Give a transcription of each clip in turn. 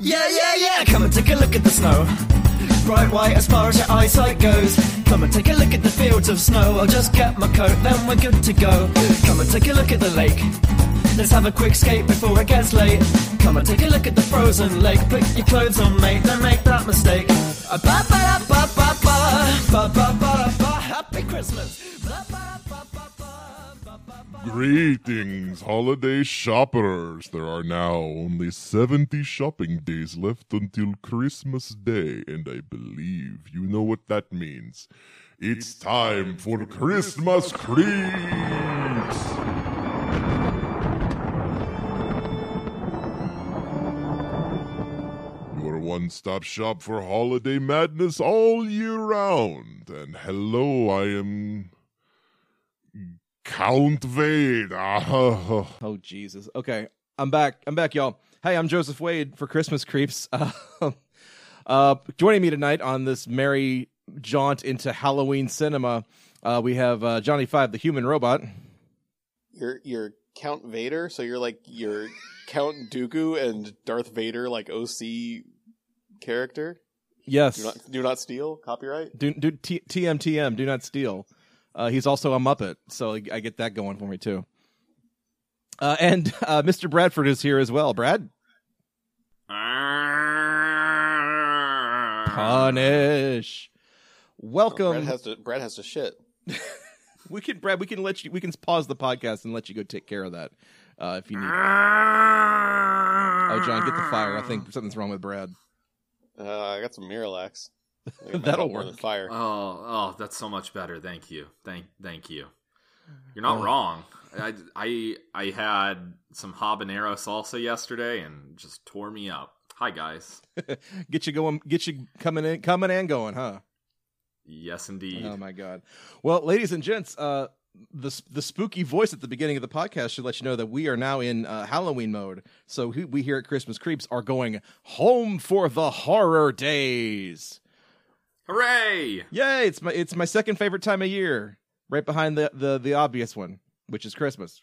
Yeah, yeah, yeah, come and take a look at the snow. Bright white as far as your eyesight goes. Come and take a look at the fields of snow. I'll just get my coat, then we're good to go. Come and take a look at the lake. Let's have a quick skate before it gets late. Come and take a look at the frozen lake. Put your clothes on, mate, don't make that mistake. Ba ba ba ba ba ba ba ba ba. Happy Christmas. Ba ba. Greetings, holiday shoppers. There are now only 70 shopping days left until Christmas Day, and I believe you know what that means. It's time for Christmas Creeps! Your one stop shop for holiday madness all year round. And hello, I am. Count Vade. Ah, Oh Jesus. Okay, I'm back. I'm back, y'all. Hey, I'm Joseph Wade for Christmas Creeps. Uh, uh, joining me tonight on this merry jaunt into Halloween cinema, uh, we have uh, Johnny Five, the human robot. You're you're Count Vader, so you're like you're Count Dooku and Darth Vader, like OC character. Yes. Do not do not steal. Copyright. Do, do T- TMTM, do not steal. Uh, he's also a Muppet, so I get that going for me too. Uh, and uh, Mr. Bradford is here as well. Brad, punish. Welcome. Brad has to. Brad has to shit. we can, Brad. We can let you. We can pause the podcast and let you go take care of that uh, if you need. Oh, John, get the fire. I think something's wrong with Brad. Uh, I got some Miralax. I think it might That'll help more than work. Fire. Oh, oh, that's so much better. Thank you. Thank, thank you. You're not Oh. wrong. I, I, I had some habanero salsa yesterday and just tore me up. Hi guys. Get you going. Get you coming in, coming and going, huh? Yes, indeed. Oh my god. Well, ladies and gents, uh, the the spooky voice at the beginning of the podcast should let you know that we are now in uh, Halloween mode. So we, we here at Christmas Creeps are going home for the horror days. Hooray! Yay! It's my it's my second favorite time of year, right behind the the the obvious one, which is Christmas.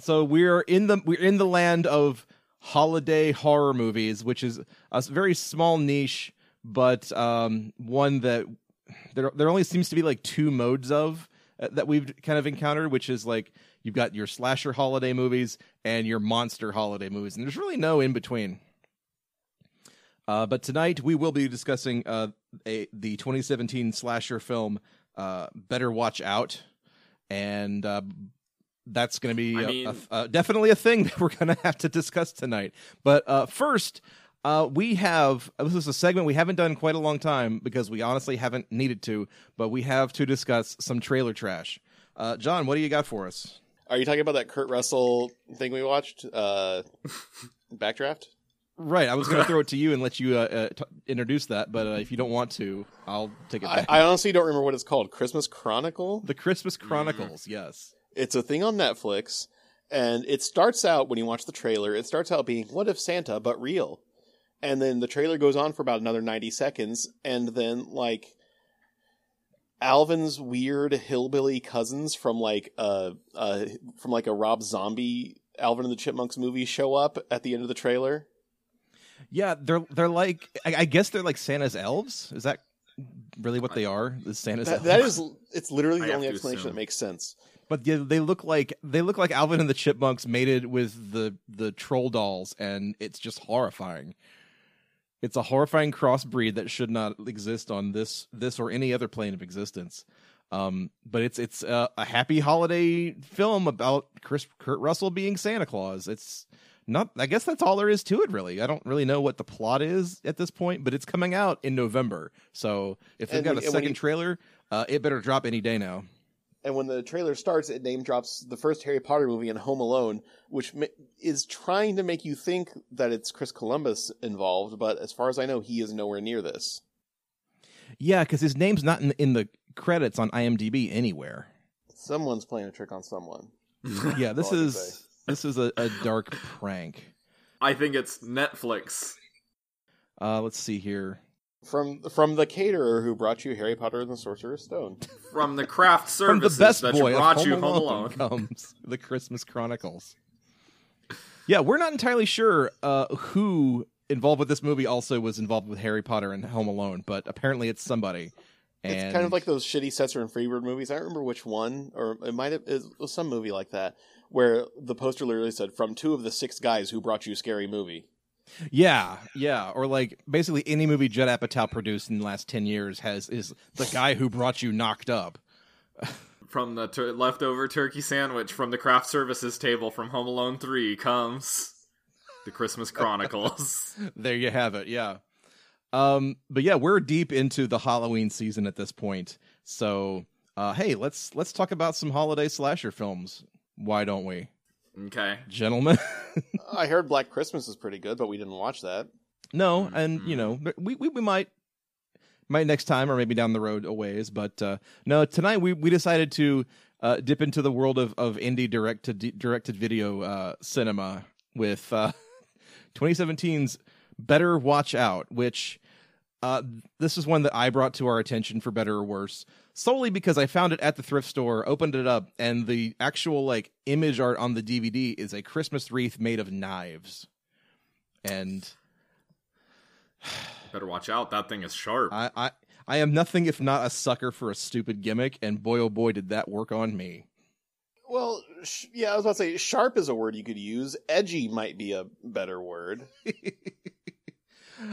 So we're in the we're in the land of holiday horror movies, which is a very small niche, but um, one that there there only seems to be like two modes of uh, that we've kind of encountered, which is like you've got your slasher holiday movies and your monster holiday movies, and there's really no in between. Uh, but tonight we will be discussing uh, a the 2017 slasher film uh, Better Watch Out, and uh, that's going to be I a- mean- a- a- definitely a thing that we're going to have to discuss tonight. But uh, first, uh, we have this is a segment we haven't done in quite a long time because we honestly haven't needed to, but we have to discuss some trailer trash. Uh, John, what do you got for us? Are you talking about that Kurt Russell thing we watched? Uh, Backdraft. Right, I was going to throw it to you and let you uh, uh, t- introduce that, but uh, if you don't want to, I'll take it I, back. I honestly don't remember what it's called. Christmas Chronicle. the Christmas Chronicles, yes. It's a thing on Netflix, and it starts out when you watch the trailer. It starts out being "What if Santa but real," and then the trailer goes on for about another ninety seconds, and then like Alvin's weird hillbilly cousins from like uh uh from like a Rob Zombie Alvin and the Chipmunks movie show up at the end of the trailer. Yeah, they're they're like I, I guess they're like Santa's elves. Is that really what they are? Is Santa's That, elves? that is, it's literally I the have only explanation assume. that makes sense. But yeah, they look like they look like Alvin and the Chipmunks mated with the the troll dolls, and it's just horrifying. It's a horrifying crossbreed that should not exist on this this or any other plane of existence. Um, but it's it's a, a happy holiday film about Chris Kurt Russell being Santa Claus. It's not. I guess that's all there is to it, really. I don't really know what the plot is at this point, but it's coming out in November. So if they've And got when- a second you- trailer, uh, it better drop any day now. And when the trailer starts, it name drops the first Harry Potter movie and Home Alone, which ma- is trying to make you think that it's Chris Columbus involved, but as far as I know, he is nowhere near this. Yeah, because his name's not in, in the credits on IMDb anywhere. Someone's playing a trick on someone. Yeah, this all I can is say. This is a, a dark prank. I think it's Netflix. Uh, let's see here. From from the caterer who brought you Harry Potter and the Sorcerer's Stone. From the craft From the services best that boy brought of you Home Home Alone, Alone. comes the Christmas Chronicles. Yeah, we're not entirely sure uh, who involved with this movie also was involved with Harry Potter and Home Alone, but apparently it's somebody. And It's kind of like those shitty Seltzer and Friedberg movies. I don't remember which one, or it might have it was some movie like that, where the poster literally said, "From two of the six guys who brought you Scary Movie." yeah, yeah, or like basically any movie Judd Apatow produced in the last ten years has is the guy who brought you knocked up. From the tur- leftover turkey sandwich from the craft services table from Home Alone 3 comes the Christmas Chronicles. there you have it. Yeah. Um, but yeah, we're deep into the Halloween season at this point. So, uh, hey, let's let's talk about some holiday slasher films. Why don't we, okay. gentlemen? I heard Black Christmas is pretty good, but we didn't watch that. no, and you know, we, we we might might next time or maybe down the road a ways. But uh, no, tonight we we decided to uh, dip into the world of of indie direct to directed video uh, cinema with uh, 2017's Better Watch Out, which uh, this is one that I brought to our attention for better or worse, solely because I found it at the thrift store, opened it up, and the actual like image art on the DVD is a Christmas wreath made of knives. And Better watch out. That thing is sharp. I, I I am nothing if not a sucker for a stupid gimmick, and boy oh boy did that work on me. Well, sh- yeah, I was about to say sharp is a word you could use. Edgy might be a better word.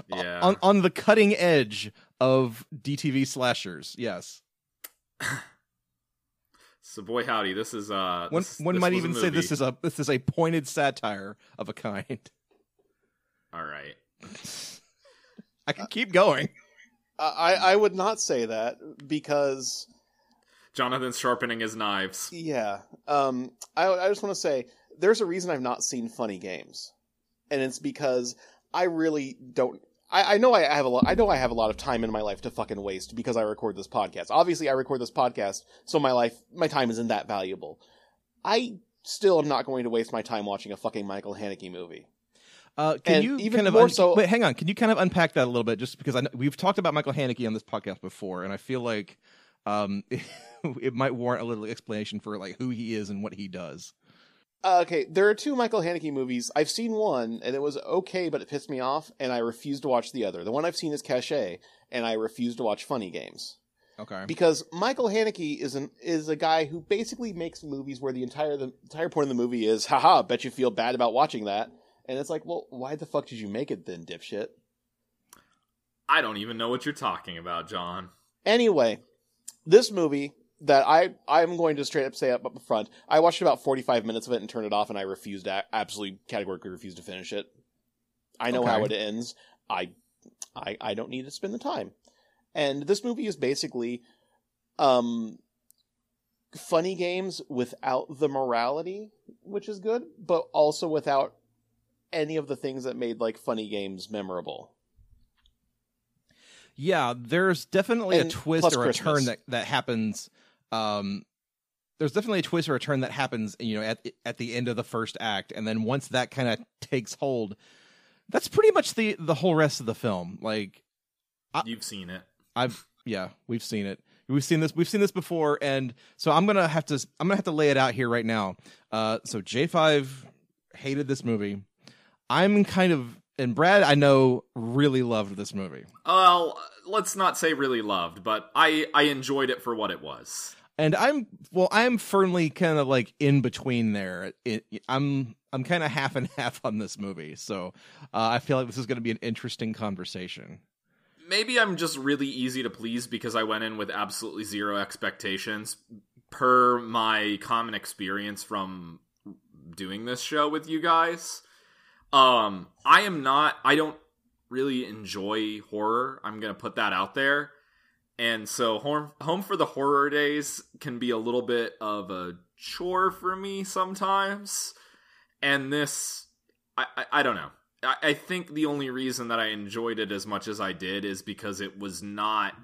yeah. On on the cutting edge of DTV slashers, yes. So boy howdy, this is uh One this, one this might even say this is a this is a pointed satire of a kind. All right. I can keep going. I I would not say that because Jonathan's sharpening his knives. yeah, um, I I just want to say there's a reason I've not seen funny games, and it's because I really don't. I, I know I have a lot. I know I have a lot of time in my life to fucking waste because I record this podcast. Obviously, I record this podcast, so my life, my time isn't that valuable. I still am not going to waste my time watching a fucking Michael Haneke movie. Uh, can And you even kind of more un- so- wait? Hang on. Can you kind of unpack that a little bit? Just because I know, we've talked about Michael Haneke on this podcast before, and I feel like um, it might warrant a little explanation for like who he is and what he does. Uh, okay, there are two Michael Haneke movies. I've seen one, and it was okay, but it pissed me off, and I refused to watch the other. The one I've seen is Caché, and I refuse to watch Funny Games Okay. because Michael Haneke is an is a guy who basically makes movies where the entire the entire point of the movie is, haha, bet you feel bad about watching that, and it's like, well, why the fuck did you make it then, dipshit? I don't even know what you're talking about, John. Anyway, this movie that I I'm going to straight up say up up front, I watched about 45 minutes of it and turned it off, and I refused to absolutely categorically refused to finish it. I know Okay. how it ends. I I I don't need to spend the time. And this movie is basically um funny games without the morality, which is good, but also without any of the things that made like funny games memorable. Yeah, there's definitely And a twist or a Christmas. turn that that happens. Um, there's definitely a twist or a turn that happens, you know, at at the end of the first act, and then once that kind of takes hold, that's pretty much the the whole rest of the film. Like, You've seen it. I've yeah, we've seen it. We've seen this. We've seen this before, and so I'm gonna have to. I'm gonna have to lay it out here right now. Uh, so J5 hated this movie. I'm kind of, and Brad, I know, really loved this movie. Well, let's not say really loved, but I I enjoyed it for what it was. And I'm well, I'm firmly kind of like in between there. It, I'm I'm kind of half and half on this movie, so uh, I feel like this is going to be an interesting conversation. Maybe I'm just really easy to please because I went in with absolutely zero expectations per my common experience from doing this show with you guys. Um I am not I don't really enjoy horror. I'm going to put that out there. And so home, home for the horror days can be a little bit of a chore for me sometimes. And this I, I, I don't know. I, I think the only reason that I enjoyed it as much as I did is because it was not.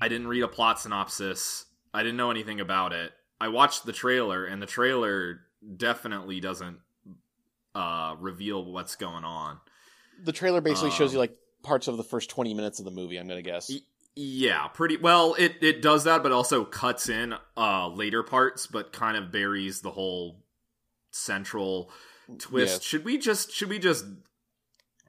I didn't read a plot synopsis. I didn't know anything about it. I watched the trailer, and the trailer definitely doesn't uh, reveal what's going on. The trailer basically shows Um, you like parts of the first 20 minutes of the movie, I'm going to guess. Yeah, pretty well. It it does that, but also cuts in uh, later parts, but kind of buries the whole central twist. Should we just should we just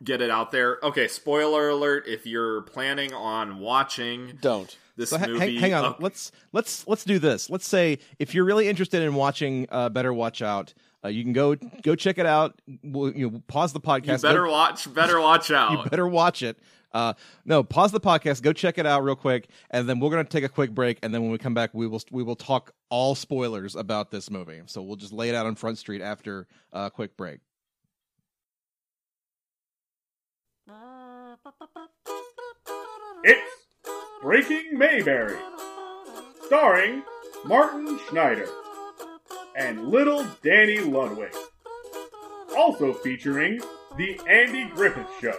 get it out there. Okay, spoiler alert if you're planning on watching Don't. this So movie. hang, hang on. uh, Let's let's let's do this. Let's say if you're really interested in watching uh, Better Watch Out, uh, you can go go check it out. We'll, you know, pause the you podcast. go- better watch better watch out. you better watch it. Uh, no, pause the podcast. Go check it out real quick, and then we're gonna take a quick break. And then when we come back, we will we will talk all spoilers about this movie. So we'll just lay it out on Front Street after a quick break. It's Breaking Mayberry, starring Martin Schneider and little Danny Ludwig. Also featuring The Andy Griffith Show.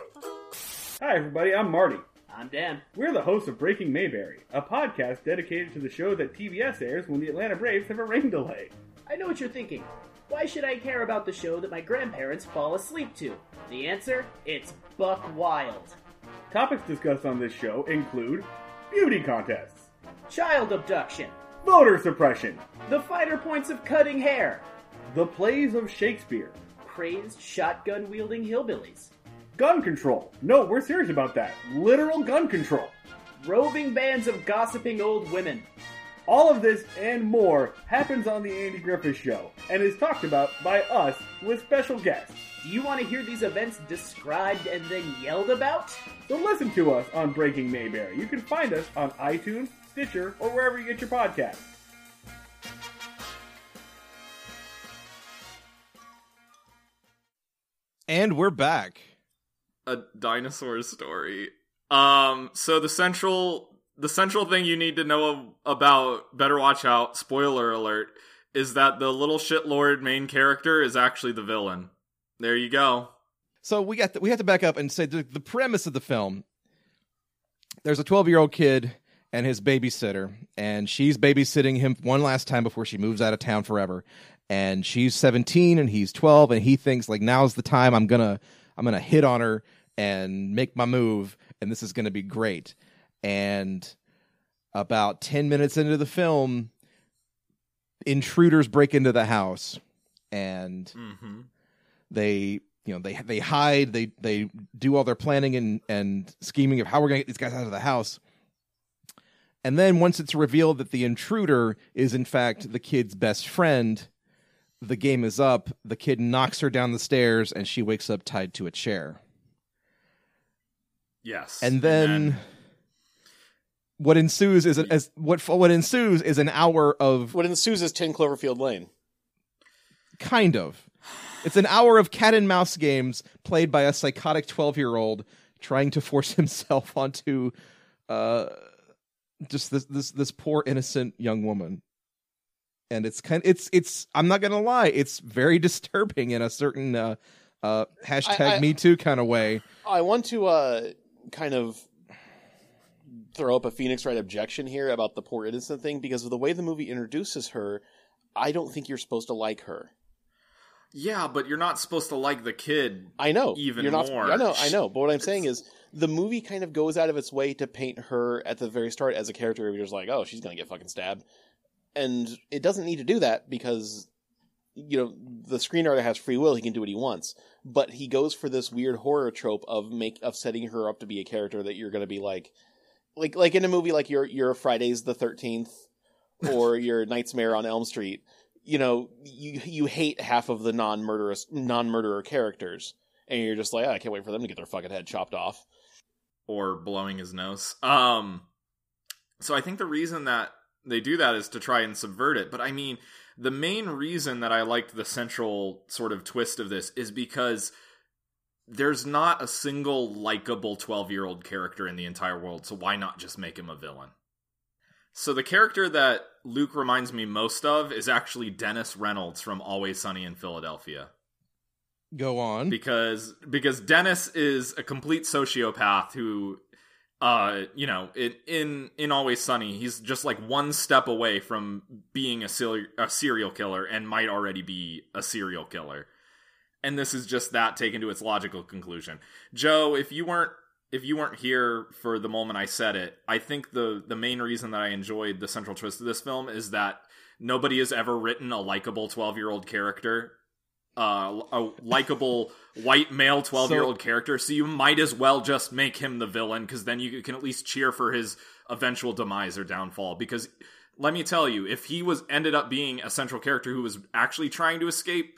Hi, everybody, I'm Marty. I'm Dan. We're the hosts of Breaking Mayberry, a podcast dedicated to the show that TBS airs when the Atlanta Braves have a rain delay. I know what you're thinking. Why should I care about the show that my grandparents fall asleep to? The answer? It's Buck Wild. Topics discussed on this show include beauty contests, Child abduction. voter suppression, The finer points of cutting hair. the plays of Shakespeare, Crazed shotgun wielding hillbillies. Gun control. No, we're serious about that. Literal gun control. Roving bands of gossiping old women. All of this and more happens on the Andy Griffith Show and is talked about by us with special guests. Do you want to hear these events described and then yelled about? So listen to us on Breaking Mayberry. You can find us on iTunes, Stitcher, or wherever you get your podcasts. And we're back. A dinosaur story. Um, so the central the central thing you need to know about Better Watch Out, spoiler alert, is that the little shitlord main character is actually the villain. There you go. So we got we have to back up and say the, the premise of the film. There's a 12 year old kid and his babysitter, and she's babysitting him one last time before she moves out of town forever. And she's 17 and he's 12, and he thinks like now's the time I'm gonna I'm gonna hit on her and make my move, and this is gonna be great. And about 10 minutes into the film, intruders break into the house, and Mm-hmm. they you know they they hide they they do all their planning and and scheming of how we're going to get these guys out of the house and then once it's revealed that the intruder is in fact the kid's best friend the game is up the kid knocks her down the stairs and she wakes up tied to a chair Yes. and then what ensues is as what what ensues is an hour of What ensues is 10 Cloverfield Lane. kind of it's an hour of cat and mouse games played by a psychotic 12 year old trying to force himself onto uh just this this this poor innocent young woman and it's kind it's it's i'm not gonna lie it's very disturbing in a certain uh uh hashtag I- I- me too kind of way I want to uh, kind of throw up a Phoenix Wright objection here about the poor innocent thing because of the way the movie introduces her. I don't think you're supposed to like her. Yeah, but you're not supposed to like the kid. I know Even you're not. more. I know. I know. But what I'm saying is, the movie kind of goes out of its way to paint her at the very start as a character where you're just like, oh, she's gonna get fucking stabbed, and it doesn't need to do that because you know the screenwriter has free will; he can do what he wants. But he goes for this weird horror trope of make of setting her up to be a character that you're gonna be like, like like in a movie like your your Fridays the Thirteenth or your Nightmare on Elm Street. You know, you you hate half of the non murderous non murderer characters and you're just like, "Oh, I can't wait for them to get their fucking head chopped off. or blowing his nose. Um so I think the reason that they do that is to try and subvert it. But I mean, the main reason that I liked the central sort of twist of this is because there's not a single likable 12-year-old character in the entire world, so why not just make him a villain? So the character that Luke reminds me most of is actually Dennis Reynolds from Always Sunny in Philadelphia go on because because Dennis is a complete sociopath who uh you know in in in always sunny he's just like one step away from being a, sil- a serial killer and might already be a serial killer. And this is just that taken to its logical conclusion. Joe if you weren't if you weren't here for the moment i said it i think the the main reason that i enjoyed the central twist of this film is that nobody has ever written a likable 12 year old character uh, a likable white male 12 year old character, so you might as well just make him the villain because then you can at least cheer for his eventual demise or downfall. Because let me tell you, if he was ended up being a central character who was actually trying to escape,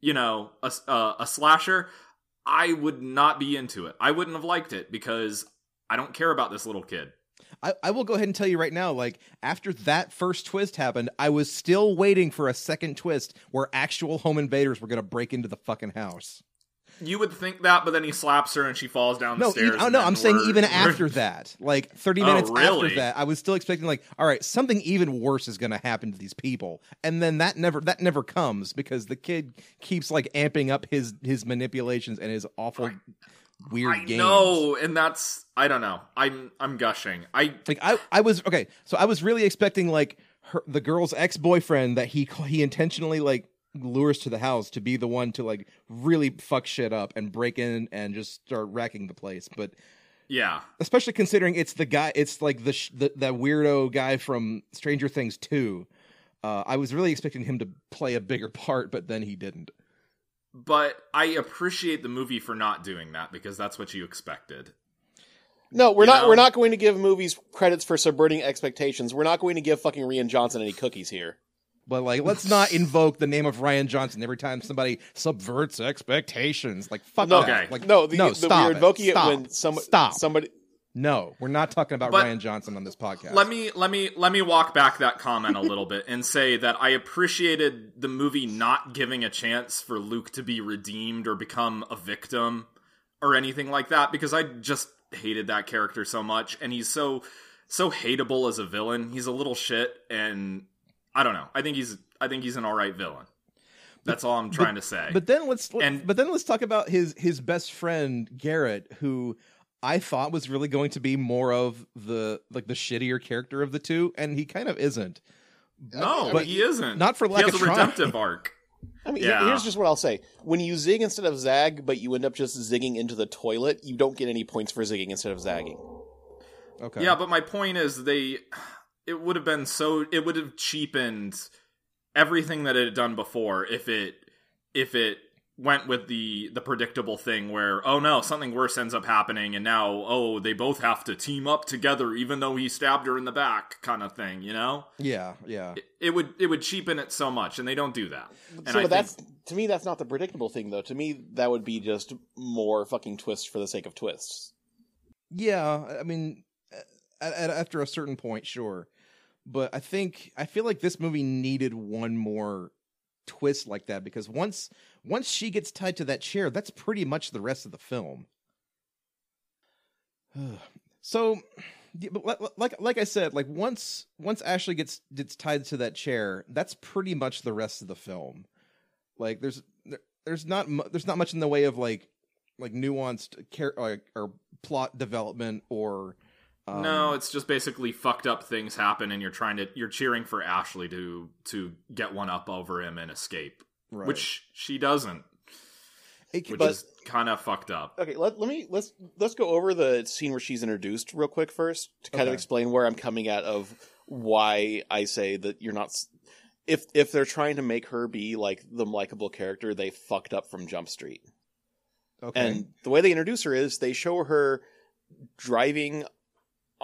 you know, a, a, a slasher, I would not be into it. I wouldn't have liked it because I don't care about this little kid. I, I will go ahead and tell you right now, like after that first twist happened, I was still waiting for a second twist where actual home invaders were gonna break into the fucking house. You would think that, but then he slaps her and she falls down the No, stairs. even, oh, no, I'm saying even after that, like 30 Oh, minutes really? after that, I was still expecting like, all right, something even worse is going to happen to these people, and then that never that never comes because the kid keeps like amping up his his manipulations and his awful weird I games. know, and that's I don't know. I'm I'm gushing. I Like I, I was okay. So I was really expecting like her, the girl's ex boyfriend that he he intentionally like lures to the house to be the one to like really fuck shit up and break in and just start wrecking the place. But yeah. especially considering it's the guy, it's like the sh- the that weirdo guy from Stranger Things two. Uh, I was really expecting him to play a bigger part, but then he didn't. But I appreciate the movie for not doing that because that's what you expected. No, we're You not. know? We're not going to give movies credits for subverting expectations. We're not going to give fucking Rian Johnson any cookies here. But like, let's not invoke the name of Rian Johnson every time somebody subverts expectations. Like, fuck No, that. Okay. Like, no, the, no, the, stop we're invoking Stop. it when some, Stop. somebody. No, we're not talking about But- Rian Johnson on this podcast. Let me let me let me walk back that comment a little bit and say that I appreciated the movie not giving a chance for Luke to be redeemed or become a victim or anything like that because I just hated that character so much and he's so so hateable as a villain. He's a little shit and I don't know. I think he's I think he's an all right villain. That's all I'm trying to say. But then let's And- but then let's talk about his his best friend Garrett, who I thought was really going to be more of the like the shittier character of the two, and he kind of isn't. no, but he isn't. not for lack he has of a trying. redemptive arc. I mean, Yeah. here's just what I'll say: when you zig instead of zag, but you end up just zigging into the toilet, you don't get any points for zigging instead of zagging. Okay. Yeah, but my point is they it would have been so it would have cheapened everything that it had done before if it if it went with the the predictable thing where oh no something worse ends up happening and now oh they both have to team up together even though he stabbed her in the back kind of thing you know yeah, yeah. it, it would it would cheapen it so much and they don't do that and so, I but that's to me, that's not the predictable thing, though. To me, that would be just more fucking twists for the sake of twists. Yeah, I mean, at, at, after a certain point, sure. But I think I feel like this movie needed one more twist like that because once once she gets tied to that chair, that's pretty much the rest of the film. so, like like I said, like once once Ashley gets gets tied to that chair, that's pretty much the rest of the film. Like there's there, there's not mu- there's not much in the way of like like nuanced care like or plot development or um, no it's just basically fucked up things happen and you're trying to you're cheering for ashley to to get one up over him and escape right. which she doesn't It- which but- is kind of fucked up. Okay, let, let me let's let's go over the scene where she's introduced real quick first to kind of explain where I'm coming at of why I say that you're not. If if they're trying to make her be like the likable character, they fucked up from Jump Street. okay. And the way they introduce her is they show her driving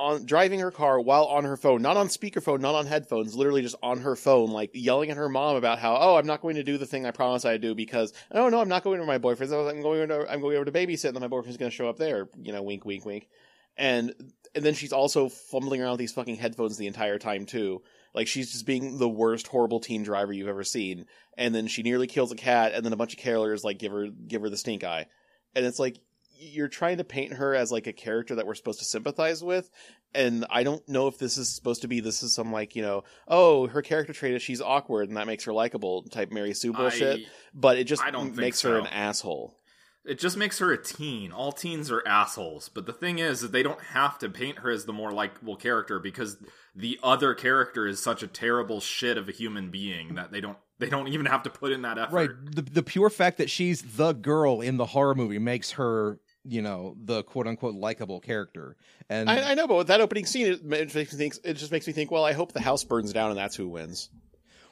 on driving her car while on her phone, not on speakerphone, not on headphones, literally just on her phone, like yelling at her mom about how, oh, I'm not going to do the thing I promised I'd do because, oh no, I'm not going to my boyfriend's. I'm going to, I'm going over to babysit, and then my boyfriend's going to show up there. You know, wink, wink, wink. And and then she's also fumbling around with these fucking headphones the entire time too. Like she's just being the worst, horrible teen driver you've ever seen. And then she nearly kills a cat, and then a bunch of carolers like give her give her the stink eye. And it's like you're trying to paint her as like a character that we're supposed to sympathize with. And I don't know if this is supposed to be this is some like, you know, oh, her character trait is she's awkward and that makes her likable type Mary Sue bullshit. I- but it just I don't think makes her an asshole. It just makes her a teen. All teens are assholes. But the thing is, that they don't have to paint her as the more likable character because the other character is such a terrible shit of a human being that they don't they don't even have to put in that effort. right, the the pure fact that she's the girl in the horror movie makes her, you know, the quote unquote likable character. And I, I know, but with that opening scene, it, it makes me think. It just makes me think. Well, I hope the house burns down and that's who wins.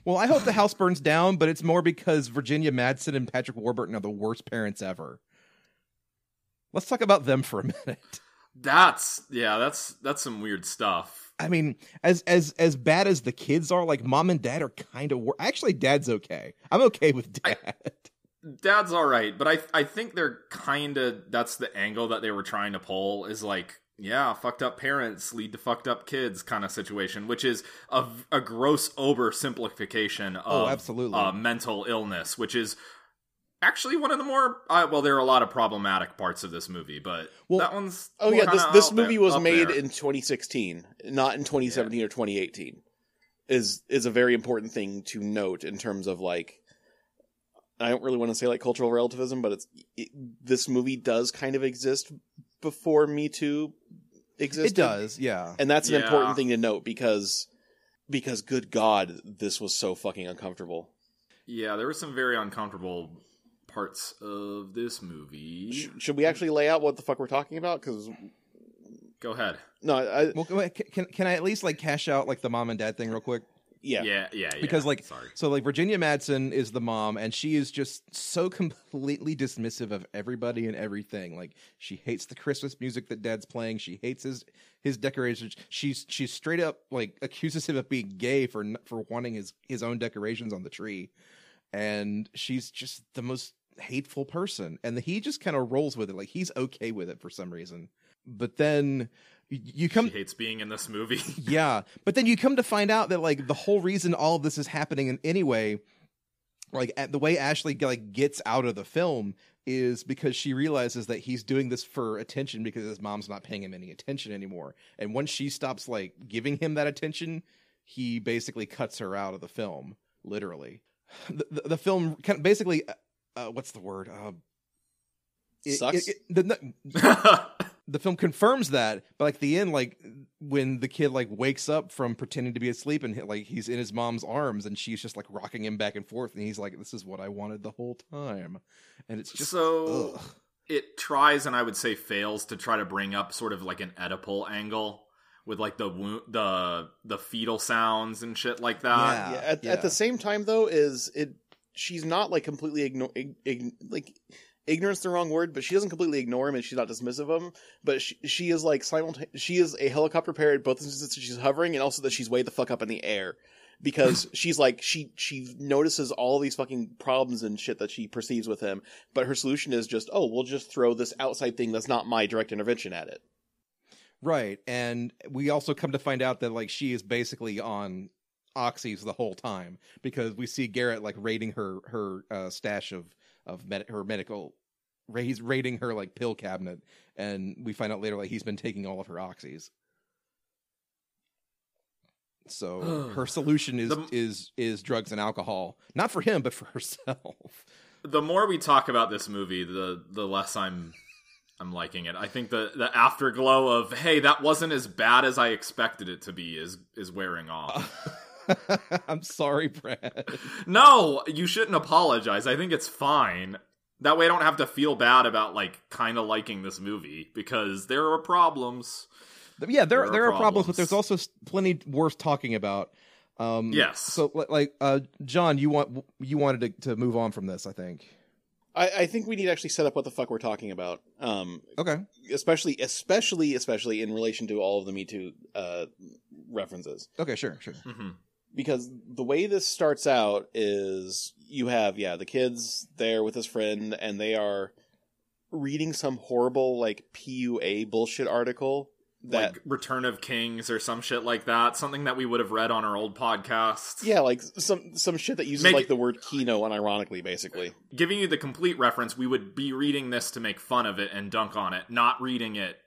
Well, I hope the house burns down, but it's more because Virginia Madsen and Patrick Warburton are the worst parents ever. Let's talk about them for a minute. That's yeah, that's that's some weird stuff. I mean, as as as bad as the kids are, like mom and dad are kind of. Wor- Actually, dad's okay. I'm okay with dad. Dad's all right, but I I think they're kind of that's the angle that they were trying to pull is like yeah, fucked up parents lead to fucked up kids kind of situation, which is a, a gross oversimplification of Oh, absolutely. uh, mental illness, which is actually one of the more uh, well, there are a lot of problematic parts of this movie, but Well- that one's Oh yeah, this this out there- movie was made there. in 2016, not in 2017 or 2018. Is is a very important thing to note in terms of like I don't really want to say like cultural relativism, but it's it, this movie does kind of exist before Me Too existed. it does, yeah. and that's an Yeah. important thing to note because because good God, this was so fucking uncomfortable. Yeah, there were some very uncomfortable parts of this movie. Sh- should we actually lay out what the fuck we're talking about? Because Go ahead. no, I, Well, can can I at least like cash out like the mom and dad thing real quick? Yeah, Yeah, yeah, yeah. because like sorry. so like Virginia Madsen is the mom and she is just so completely dismissive of everybody and everything. Like she hates the Christmas music that dad's playing. She hates his his decorations. She's she's straight up like accuses him of being gay for for wanting his his own decorations on the tree. And she's just the most hateful person and he just kind of rolls with it like he's okay with it for some reason. But then y- you come She hates being in this movie. yeah, but then you come to find out that like the whole reason all of this is happening in anyway, like at the way Ashley like gets out of the film is because she realizes that he's doing this for attention because his mom's not paying him any attention anymore. And once she stops like giving him that attention, he basically cuts her out of the film, literally. The, the, the film kind of basically, uh, uh, what's the word? Uh, it- Sucks? it- it- the, no, the film confirms that but like the end like when the kid like wakes up from pretending to be asleep and like he's in his mom's arms and she's just like rocking him back and forth and he's like this is what i wanted the whole time and it's just so ugh. it tries and I would say fails to try to bring up sort of like an Oedipal angle with like the wo- the the fetal sounds and shit like that. Yeah. yeah, at, yeah. at the same time though is it she's not like completely ignore ig- ig- like ignorance the wrong word but she doesn't completely ignore him and she's not dismissive of him. But she, she is like simulta- she is a helicopter parrot both instances she's hovering and also that she's way the fuck up in the air. Because she's like she she notices all these fucking problems and shit that she perceives with him but her solution is just oh we'll just throw this outside thing that's not my direct intervention at it. Right and we also come to find out that like she is basically on oxys the whole time because we see garrett like raiding her her uh, stash of of med- her medical he's raiding her like pill cabinet and we find out later like he's been taking all of her oxys so her solution is The- is is drugs and alcohol not for him but for herself The more we talk about this movie, the the less I'm I'm liking it. I think the the afterglow of hey, that wasn't as bad as I expected it to be is is wearing off. i'm sorry brad No, you shouldn't apologize. I think it's fine. That way I don't have to feel bad about like kind of liking this movie because there are problems. yeah there There are there are problems, but there's also plenty worth talking about um Yes. so like uh john you want you wanted to, to move on from this i think I, I think we need to actually set up what the fuck we're talking about um okay especially especially especially in relation to all of the me too uh references okay sure sure Mhm. Because the way this starts out is you have yeah the kids there with his friend and they are reading some horrible like pua bullshit article that like Return of Kings or some shit like that. Something that we would have read on our old podcast. yeah like some some shit that uses Make- like the word kino unironically basically Giving you the complete reference, we would be reading this to make fun of it and dunk on it, not reading it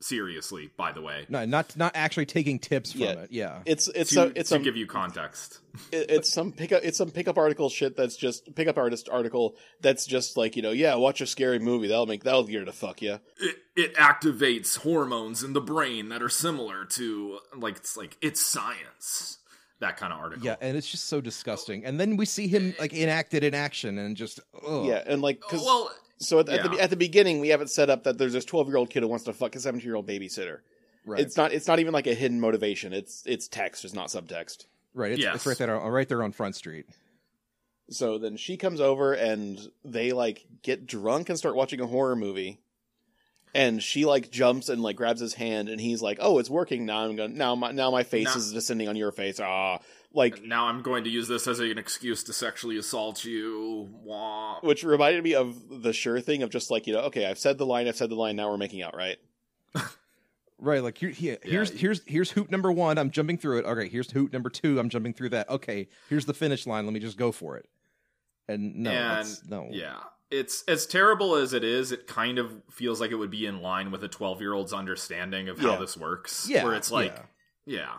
seriously, by the way. no not not actually taking tips from Yeah. it yeah it's it's to, a, it's to some give you context. it- it's some pickup it's some pickup article shit that's just pickup artist article that's just like you know yeah watch a scary movie that'll make that'll get her to fuck you It, it activates hormones in the brain that are similar to like it's like it's science. That kind of article. yeah and it's just so disgusting and then we see him like enacted in action and just ugh. yeah and like because Well, So at, at the at the beginning, we have it set up that there's this 12 year old kid who wants to fuck a 17 year old babysitter. right It's not it's not even like a hidden motivation. It's it's text, it's not subtext. Right. It's, Yes. it's right there, on- right there on Front Street. So then she comes over and they like get drunk and start watching a horror movie. And she like jumps and like grabs his hand and he's like, "Oh, it's working now. I'm going to now my now my face Now- is descending on your face." Ah, like Now I'm going to use this as an excuse to sexually assault you. Wah. which reminded me of the sure thing of just like, you know, okay, I've said the line, I've said the line, now we're making out, right? Right. Like here, here here's here's here's hoop number one. I'm jumping through it. Okay. Here's hoop number two. I'm jumping through that. Okay. Here's the finish line. Let me just go for it. And no, and that's, no. yeah, it's as terrible as it is. It kind of feels like it would be in line with a 12 year old's understanding of how this works. Yeah, where it's like, yeah. yeah.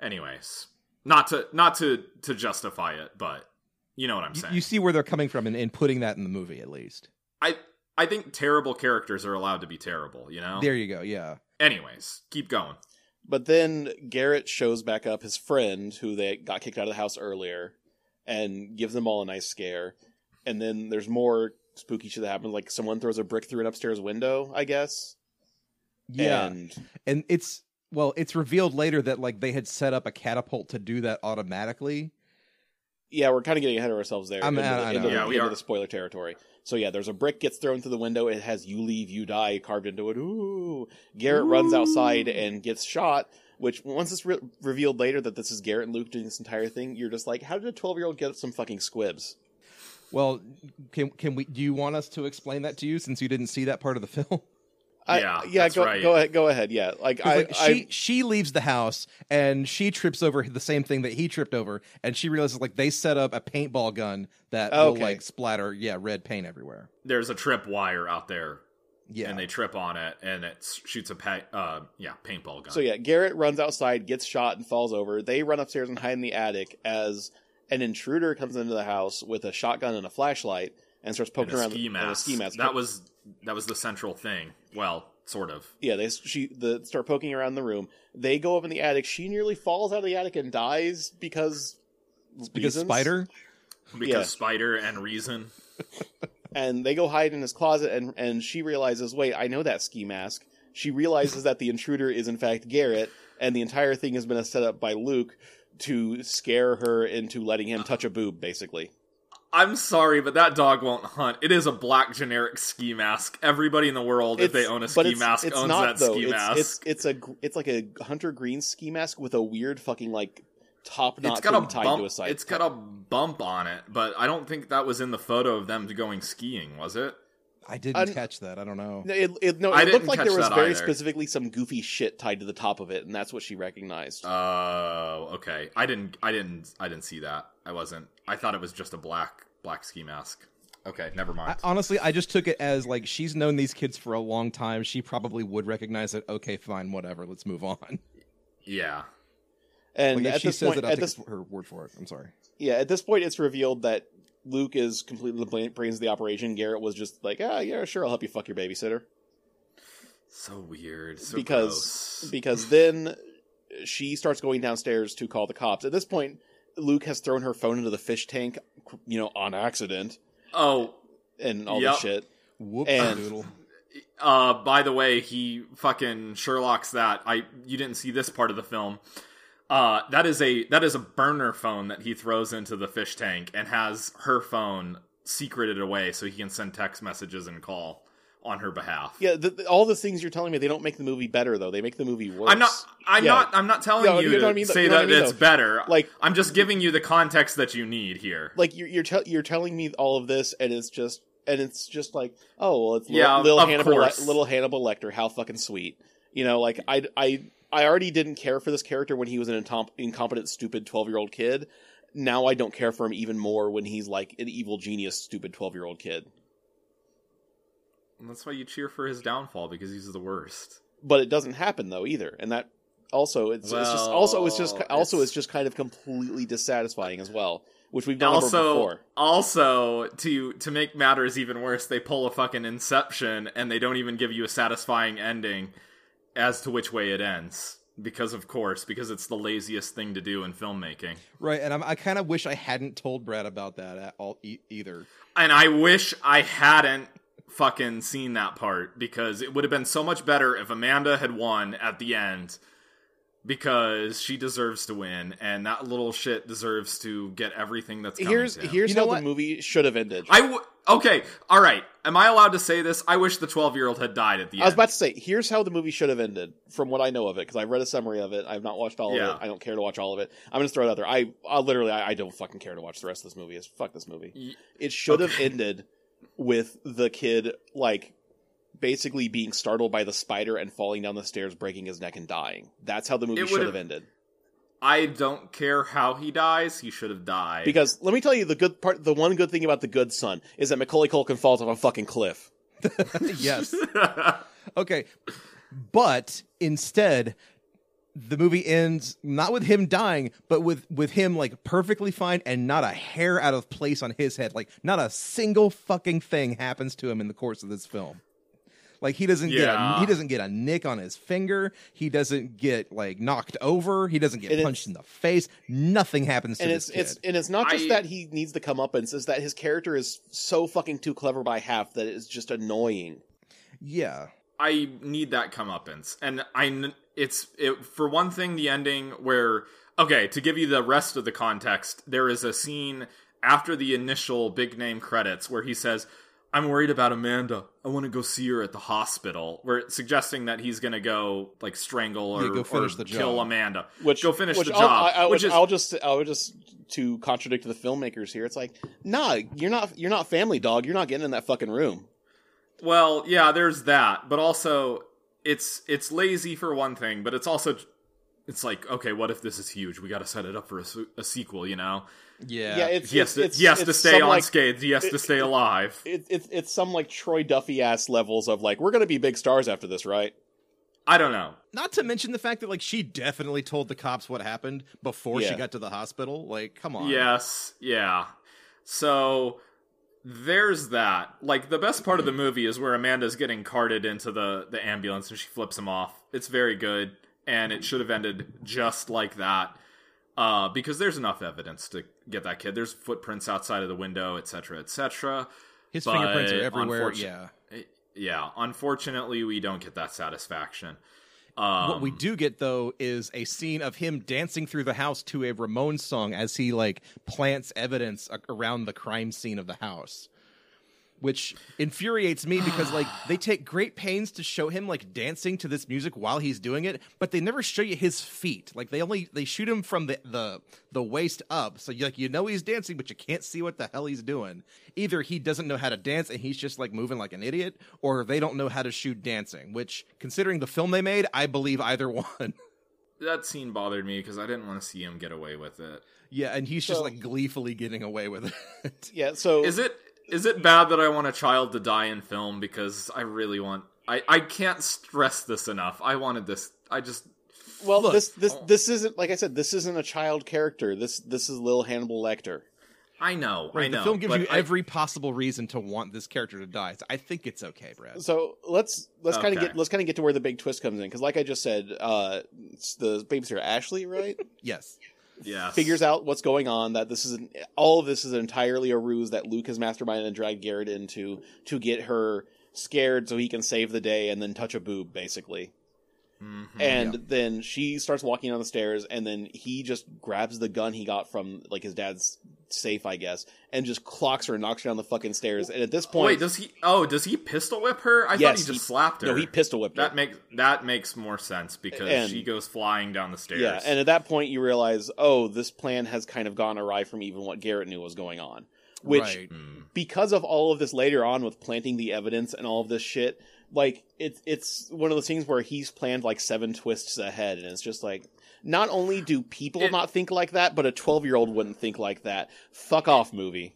Anyways, not to not to to justify it, but you know what I'm You, saying. you see where they're coming from and, and putting that in the movie at least. I I think terrible characters are allowed to be terrible. You know. There you go. Yeah. Anyways, keep going. But then Garrett shows back up his friend who they got kicked out of the house earlier and gives them all a nice scare. And then there's more spooky shit that happens, like someone throws a brick through an upstairs window, I guess. Yeah. And and it's well, it's revealed later that like they had set up a catapult to do that automatically. yeah, we're kind of getting ahead of ourselves there. I'm- into, I- I into know. the, Yeah, we into are. the spoiler territory. So yeah, there's a brick gets thrown through the window. It has "You leave, you die" carved into it. Ooh! Garrett runs outside and gets shot. Which once it's re- revealed later that this is Garrett and Luke doing this entire thing, you're just like, how did a 12 year old get some fucking squibs? Well, can can we? Do you want us to explain that to you since you didn't see that part of the film? I, Yeah, yeah. that's Go right. go ahead. Go ahead. Yeah, like 'Cause, I, like, I she she leaves the house and she trips over the same thing that he tripped over, and she realizes like they set up a paintball gun that will like splatter yeah red paint everywhere. There's a trip wire out there, Yeah, and they trip on it, and it shoots a pa- uh yeah paintball gun. So yeah, Garrett runs outside, gets shot, and falls over. They run upstairs and hide in the attic as an intruder comes into the house with a shotgun and a flashlight and starts And poking a around ski and a ski mask. That was that was the central thing. Well, sort of. yeah. They she the start poking around the room. They go up in the attic. She nearly falls out of the attic and dies because because reasons. Spider. Because Yeah. Spider and Reason. and they go hide in his closet and and she realizes wait i know that ski mask she realizes that the intruder is in fact garrett and the entire thing has been a setup by luke to scare her into letting him touch a boob basically I'm sorry, but that dog won't hunt. It is a black generic ski mask. Everybody in the world, if they own a ski it's- mask, it's owns not, that though. ski it's, mask. it's it's a it's like a hunter green ski mask with a weird fucking like top knot it's got a tied bump. to a side It's got a bump on it, but I don't think that was in the photo of them going skiing, was it? I didn't Un- catch that. I don't know. It, it, no, I it looked like there was very either. specifically some goofy shit tied to the top of it, and that's what she recognized. Oh, okay. I didn't. I didn't. I didn't see that. I wasn't. I thought it was just a black black ski mask. Okay, never mind. I, honestly, I just took it as like she's known these kids for a long time. She probably would recognize it. Okay, fine, whatever. Let's move on. yeah. and Like if at she this says point, it, I'll take this her word for it. I'm sorry. Yeah, at this point, it's revealed that Luke is completely the brains of the operation. Garrett was just like, ah, yeah, sure, I'll help you fuck your babysitter. So weird. So because gross. because then she starts going downstairs to call the cops. At this point, Luke has thrown her phone into the fish tank, you know, on accident Oh, and all Yep. this shit. Whoops, And- doodle. uh, by the way, he fucking Sherlock's that. I you didn't see this part of the film. Uh, that is a that is a burner phone that he throws into the fish tank and has her phone secreted away so he can send text messages and call on her behalf. Yeah, the, the- all the things you're telling me, they don't make the movie better though. They make the movie worse. I'm not. I'm Yeah. not. I'm not telling No, you you know to I mean? say You know what I that mean, it's though? better. Like- I'm just giving you the context that you need here. like you're you're, tell you're telling me all of this, and it's just and it's just like, oh well, it's Yeah, little, little Hannibal, Le- little Hannibal Lecter. How fucking sweet, you know? Like I I I already didn't care for this character when he was an incom- incompetent, stupid twelve year old kid. Now I don't care for him even more when he's like an evil genius, stupid twelve year old kid. And that's why you cheer for his downfall because he's the worst. But it doesn't happen though either, and that also it's, it's just also it's just also it's- it's just kind of completely dissatisfying as well, which we've done also, before. also to to make matters even worse, they pull a fucking Inception and they don't even give you a satisfying ending as to which way it ends. Because of course, because it's the laziest thing to do in filmmaking. Right, and I'm, I kind of wish I hadn't told Brad about that at all e- either. And I wish I hadn't fucking seen that part because it would have been so much better if Amanda had won at the end because she deserves to win, and that little shit deserves to get everything that's coming Here's to him. here's You know how what? the movie should have ended. I w- okay, all right. Am I allowed to say this? I wish the twelve year old had died at the end. I was end. about to say, here's how the movie should have ended, from what I know of it, because I've read a summary of it. I've not watched all Yeah. of it. I don't care to watch all of it. I'm gonna throw it out there. I, I literally, I, I don't fucking care to watch the rest of this movie. It's fuck this movie. Y- It should have ended with the kid like basically being startled by the spider and falling down the stairs, breaking his neck and dying. That's how the movie should would've- have ended. I don't care how he dies. He should have died. Because let me tell you, the good part, the one good thing about the good son is that Macaulay Culkin falls off a fucking cliff. yes. Okay. But instead, the movie ends not with him dying, but with with him like perfectly fine and not a hair out of place on his head. Like not a single fucking thing happens to him in the course of this film. Like he doesn't get a, he doesn't get a nick on his finger. He doesn't get like knocked over. He doesn't get And punched in the face. Nothing happens to and this it's it's and it's not just I- that he needs to come up and it's that his character is so fucking too clever by half that it's just annoying. yeah. I need that comeuppance, and I it's it for one thing the ending where okay to give you the rest of the context there is a scene after the initial big name credits where he says I'm worried about Amanda I want to go see her at the hospital We're suggesting that he's gonna go like strangle or, Yeah, go finish or the kill job. Amanda Which go finish which the I'll, job I, I, which is I'll just I'll just to contradict the filmmakers here. It's like, nah, you're not you're not family dog. You're not getting in that fucking room. Well, yeah, there's that, but also it's it's lazy for one thing, but it's also it's like okay, what if this is huge? We got to set it up for a, a sequel, you know. Yeah. Yeah, it's He has to it's, he has it's to stay some, like, unscathed. He has to it- stay it- alive. It, it's it's some like Troy Duffy ass levels of like we're gonna be big stars after this, right? I don't know. Not to mention the fact that like she definitely told the cops what happened before she got to the hospital. Like, come on. Yes, yeah. So there's that. Like the best part of the movie is where Amanda's getting carted into the the ambulance and she flips him off. It's very good, and it should have ended just like that. Uh, because there's enough evidence to get that kid. There's footprints outside of the window, etc., etc. His But fingerprints are everywhere. unfortun- Yeah. Yeah, unfortunately, we don't get that satisfaction. Um, what we do get though is a scene of him dancing through the house to a Ramones song as he like plants evidence around the crime scene of the house. Which infuriates me because like they take great pains to show him like dancing to this music while he's doing it, but they never show you his feet. Like they only they shoot him from the the, the waist up, so you like you know he's dancing, but you can't see what the hell he's doing. Either he doesn't know how to dance and he's just like moving like an idiot, or they don't know how to shoot dancing. Which, considering the film they made, I believe either one. that scene bothered me because I didn't want to see him get away with it. Yeah, and he's just So- like gleefully getting away with it. Yeah. So Is it is it bad that I want a child to die in film because I really want I I can't stress this enough. I wanted this. I just well Look, this this this isn't like I said. This isn't a child character. This this is little Hannibal Lecter. I know. I Right, know. the film gives you I- every possible reason to want this character to die. So I think it's okay, Brad. So let's let's kind of get let's kind of get to where the big twist comes in because, like I just said, uh, it's the babysitter Ashley, right? Yes. Yes. figures out what's going on. That this is an, all of this is entirely a ruse that Luke has masterminded and dragged Garrett into to get her scared so he can save the day and then touch a boob, basically. Mhm. And then she starts walking down the stairs, and then he just grabs the gun he got from like his dad's safe, I guess, and just clocks her and knocks her down the fucking stairs. And at this point, Wait, does he? Oh, does he pistol whip her? I Yes, thought he just he- slapped her. no, he pistol whipped her. That makes that makes more sense because And- she goes flying down the stairs. Yeah, and at that point you realize, oh, this plan has kind of gone awry from even what Garrett knew was going on. Which, right. Mm. because of all of this later on with planting the evidence and all of this shit, like it's it's one of those things where he's planned like seven twists ahead, and it's just like, not only do people It- not think like that, but a twelve year old wouldn't think like that. Fuck off, movie.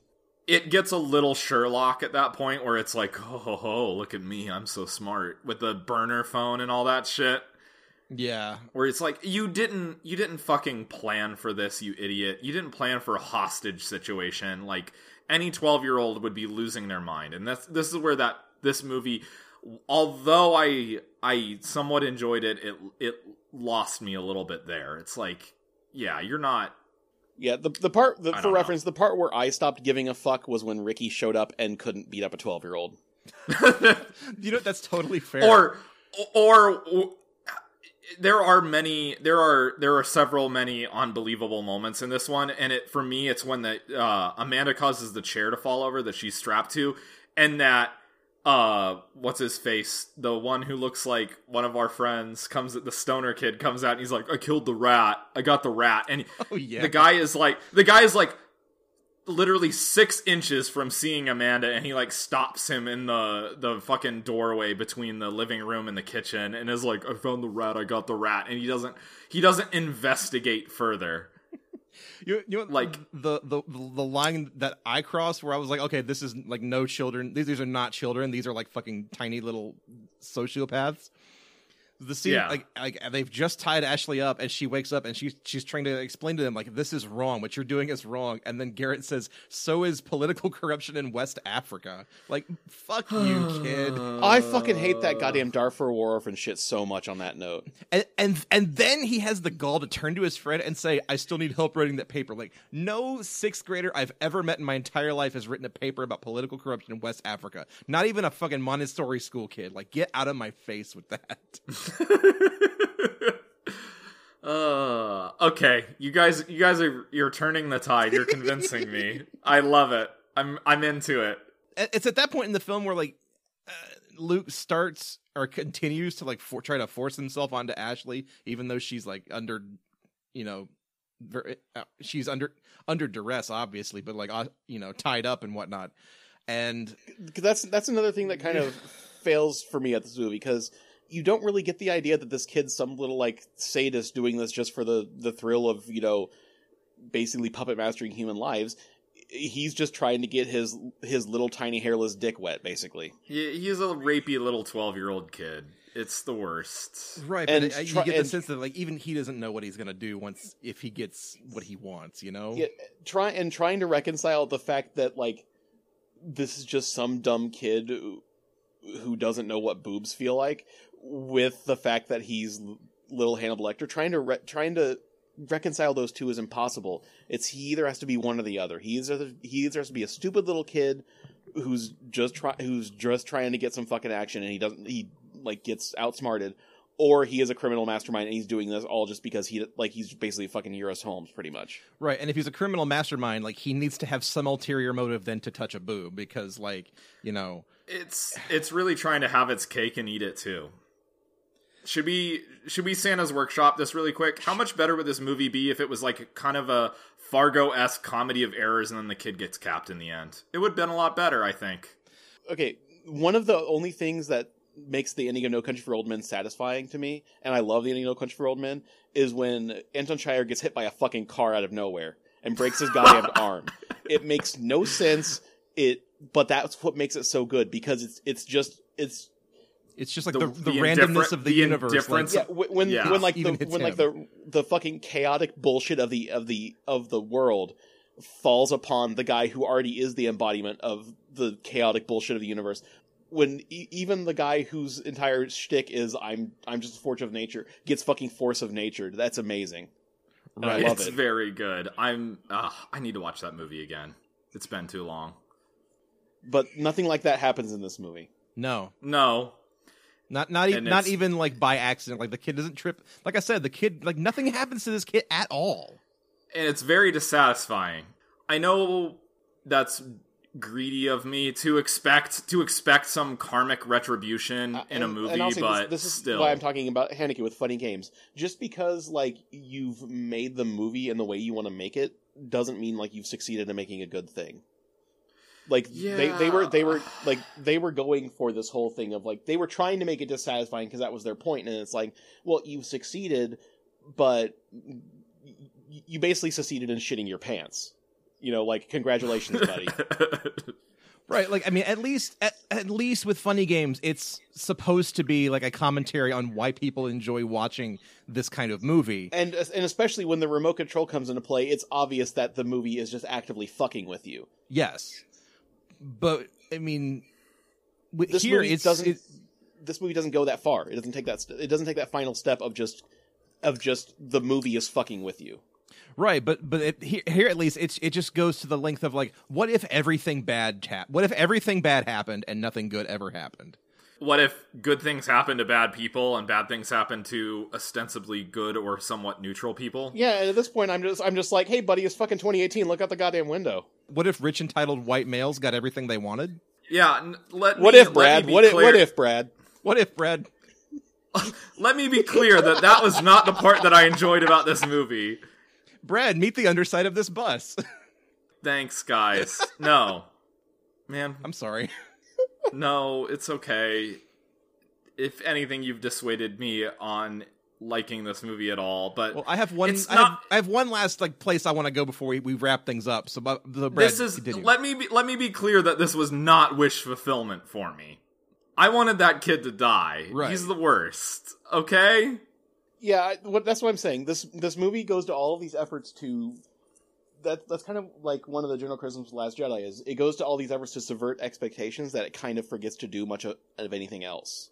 it gets a little Sherlock at that point where it's like, oh, ho, ho, look at me, I'm so smart with the burner phone and all that shit. Yeah. Where it's like you didn't you didn't fucking plan for this, you idiot. You didn't plan for a hostage situation. Like any twelve year old would be losing their mind, and that's this is where that this movie, although I I somewhat enjoyed it, it it lost me a little bit there. It's like, yeah, you're not. Yeah, the the part the, for don't know. reference, the part where I stopped giving a fuck was when Ricky showed up and couldn't beat up a twelve year old. You know that's totally fair. or or there are many there are there are several many unbelievable moments in this one and it for me it's when the uh amanda causes the chair to fall over that she's strapped to and that uh what's his face the one who looks like one of our friends comes the stoner kid comes out and he's like i killed the rat i got the rat and Oh yeah. the guy is like the guy is like literally six inches from seeing Amanda, and he like stops him in the the fucking doorway between the living room and the kitchen, and is like, "I found the rat. I got the rat," and he doesn't he doesn't investigate further. You, you know, Like- the, the the line that I crossed where I was like, okay, this is like no children. These, these are not children. These are like fucking tiny little sociopaths. The scene, Yeah. like, like they've just tied Ashley up, and she wakes up and she's she's trying to explain to them like this is wrong. What you're doing is wrong. And then Garrett says, "So is political corruption in West Africa." Like, fuck you, kid. I fucking hate that goddamn Darfur War orphan shit so much. On that note, And, and and then he has the gall to turn to his friend and say, "I still need help writing that paper." Like no sixth grader I've ever met in my entire life has written a paper about political corruption in West Africa. Not even a fucking Montessori school kid. Like get out of my face with that. Uh, okay, you guys, you guys are you're turning the tide. You're convincing me. I love it. I'm I'm into it. It's at that point in the film where like uh, Luke starts or continues to like for, try to force himself onto Ashley, even though she's like under, you know, ver- uh, she's under under duress, obviously, but like uh, you know tied up and whatnot. And 'Cause that's that's another thing that kind of fails for me at this movie because you don't really get the idea that this kid's some little like sadist doing this just for the the thrill of you know basically puppet mastering human lives. He's just trying to get his his little tiny hairless dick wet, basically. He, he's a rapey little twelve year old kid. It's the worst. Right, And but you get the and- sense that like even he doesn't know what he's gonna do once if he gets what he wants, you know? Yeah, try and trying to reconcile the fact that like this is just some dumb kid who, who doesn't know what boobs feel like with the fact that he's little Hannibal Lecter trying to re- trying to reconcile those two is impossible. It's he either has to be one or the other. He either he either has to be a stupid little kid who's just try who's just trying to get some fucking action and he doesn't he like gets outsmarted or he is a criminal mastermind and he's doing this all just because he like he's basically fucking Eurus Holmes pretty much. Right, and if he's a criminal mastermind, like he needs to have some ulterior motive than to touch a boob because like, you know, It's it's really trying to have its cake and eat it too. Should we should we Santa's workshop this really quick? How much better would this movie be if it was like kind of a Fargo esque comedy of errors and then the kid gets capped in the end? It would have been a lot better, I think. okay, one of the only things that makes the ending of No Country for Old Men satisfying to me, and I love the ending of No Country for Old Men, is when Anton Chigurh gets hit by a fucking car out of nowhere and breaks his goddamn arm. It makes no sense. It, but that's what makes it so good because it's it's just it's it's just like The- the, the, the randomness of the, the universe. Like, yeah when Yeah. when like Even the hits when like the the fucking chaotic bullshit of the of the of the world falls upon the guy who already is the embodiment of the chaotic bullshit of the universe. When e- even the guy whose entire shtick is "I'm I'm just a force of nature" gets fucking force of nature. That's amazing. And I Right. love it's it. very good. I'm uh, I need to watch that movie again. It's been too long. But nothing like that happens in this movie. no, No. Not not even not even like by accident. Like the kid doesn't trip. Like I said, the kid like nothing happens to this kid at all. and it's very dissatisfying. I know that's greedy of me to expect to expect some karmic retribution Uh, in a movie, and I'll but this, this is still, why I'm talking about Haneke with funny games. Just because like you've made the movie in the way you want to make it doesn't mean like you've succeeded in making a good thing. Like they, they were they were like they were going for this whole thing of like they were trying to make it dissatisfying because that was their point, and it's like, well, you succeeded, but y- y- you basically succeeded in shitting your pants. You know, like congratulations, buddy. Right, like I mean, at least at, at least with funny games, it's supposed to be like a commentary on why people enjoy watching this kind of movie. and and especially when the remote control comes into play, it's obvious that the movie is just actively fucking with you. Yes, but I mean, This here movie it's doesn't. it- this movie doesn't go that far. It doesn't take that. St- it doesn't take that final step of just of just the movie is fucking with you. right, but but it, here, here at least it's it just goes to the length of like, what if everything bad hap- What if everything bad happened and nothing good ever happened? what if good things happen to bad people and bad things happen to ostensibly good or somewhat neutral people? Yeah, at this point, I'm just I'm just like, hey, buddy, it's fucking 2018. Look out the goddamn window. What if rich entitled white males got everything they wanted? Yeah. n- Let What me, if, let Brad? me What if, what if, Brad? What if Brad? Let me be clear that that was not the part that I enjoyed about this movie. Brad, meet the underside of this bus. Thanks, guys. No, man. I'm sorry. No, it's okay. If anything, you've dissuaded me on liking this movie at all. But Well, I have one. It's I, not- have, I have one last like place I want to go before we, we wrap things up. So, but the Brad, this is continue. let me be, let me be clear that this was not wish fulfillment for me. I wanted that kid to die. Right. He's the worst. Okay. Yeah, I- what that's what I'm saying. This this movie goes to all of these efforts to that that's kind of like one of the general criticisms of The Last Jedi is it goes to all these efforts to subvert expectations that it kind of forgets to do much of, of anything else.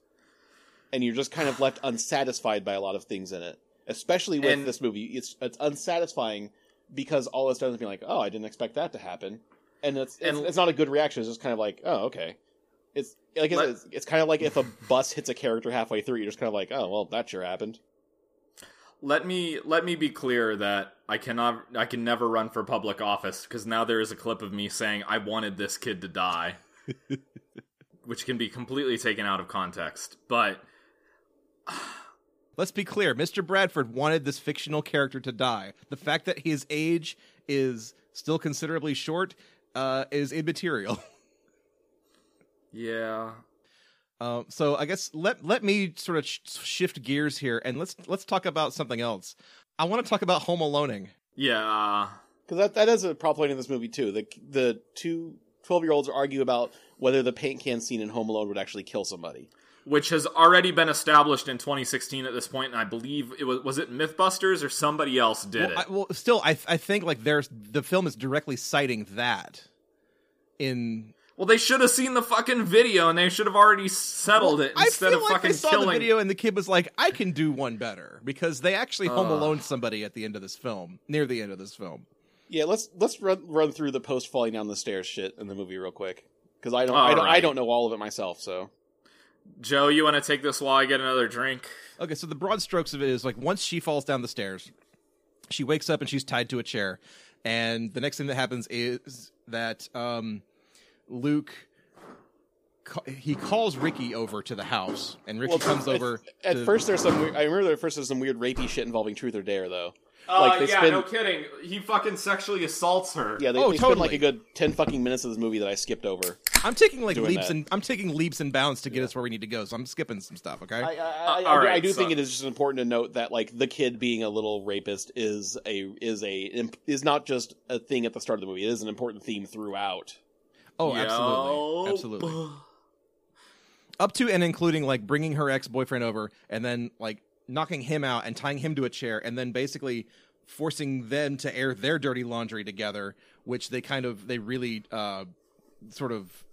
And you're just kind of left unsatisfied by a lot of things in it. Especially with And- this movie. It's it's unsatisfying because all it's done is be like, "Oh, I didn't expect that to happen." And it's it's, And- it's not a good reaction. It's just kind of like, "Oh, okay." It's like Let- it's, it's kind of like if a bus hits a character halfway through, you're just kind of like, "Oh, well, that sure happened." Let me let me be clear that I cannot I can never run for public office because now there is a clip of me saying I wanted this kid to die, which can be completely taken out of context. But Let's be clear. Mr. Bradford wanted this fictional character to die. The fact that his age is still considerably short uh, is immaterial. yeah, Um, so I guess let let me sort of sh- shift gears here and let's let's talk about something else. I want to talk about home aloneing. yeah. Because that, that is a problem point in this movie, too. The, the two 12 year olds argue about whether the paint can scene in Home Alone would actually kill somebody. Which has already been established in 2016 at this point, and I believe it was was it MythBusters or somebody else did well, it. I, well, still, I I think like there's the film is directly citing that in. well, they should have seen the fucking video, and they should have already settled Well, it I instead feel of like fucking they saw killing. the video and the kid was like, "I can do one better," because they actually home alone somebody at the end of this film, near the end of this film. Yeah, let's let's run, run through the post falling down the stairs shit in the movie real quick. Because I don't, I, don't I don't know all of it myself, so. Joe, you want to take this while I get another drink? Okay, so the broad strokes of it is like once she falls down the stairs, she wakes up and she's tied to a chair, and the next thing that happens is that um, Luke he calls Ricky over to the house, and Ricky comes at- over. At, to- first, there's some. weird- I remember at first there's some weird rapey shit involving Truth or Dare, though. Uh, Like, they yeah, spend- no kidding. He fucking sexually assaults her. Yeah, they, Oh, they spend like a good ten fucking minutes of this movie that I skipped over. I'm taking like leaps that. and I'm taking leaps and bounds to get us where we need to go. So I'm skipping some stuff. Okay. I, I, I, Uh, I, all do- right, I do so- think it is just important to note that like the kid being a little rapist is a is a is not just a thing at the start of the movie. It is an important theme throughout. oh, Yo. absolutely, absolutely. up to and including like bringing her ex-boyfriend over and then like knocking him out and tying him to a chair and then basically forcing them to air their dirty laundry together which they kind of they really uh sort of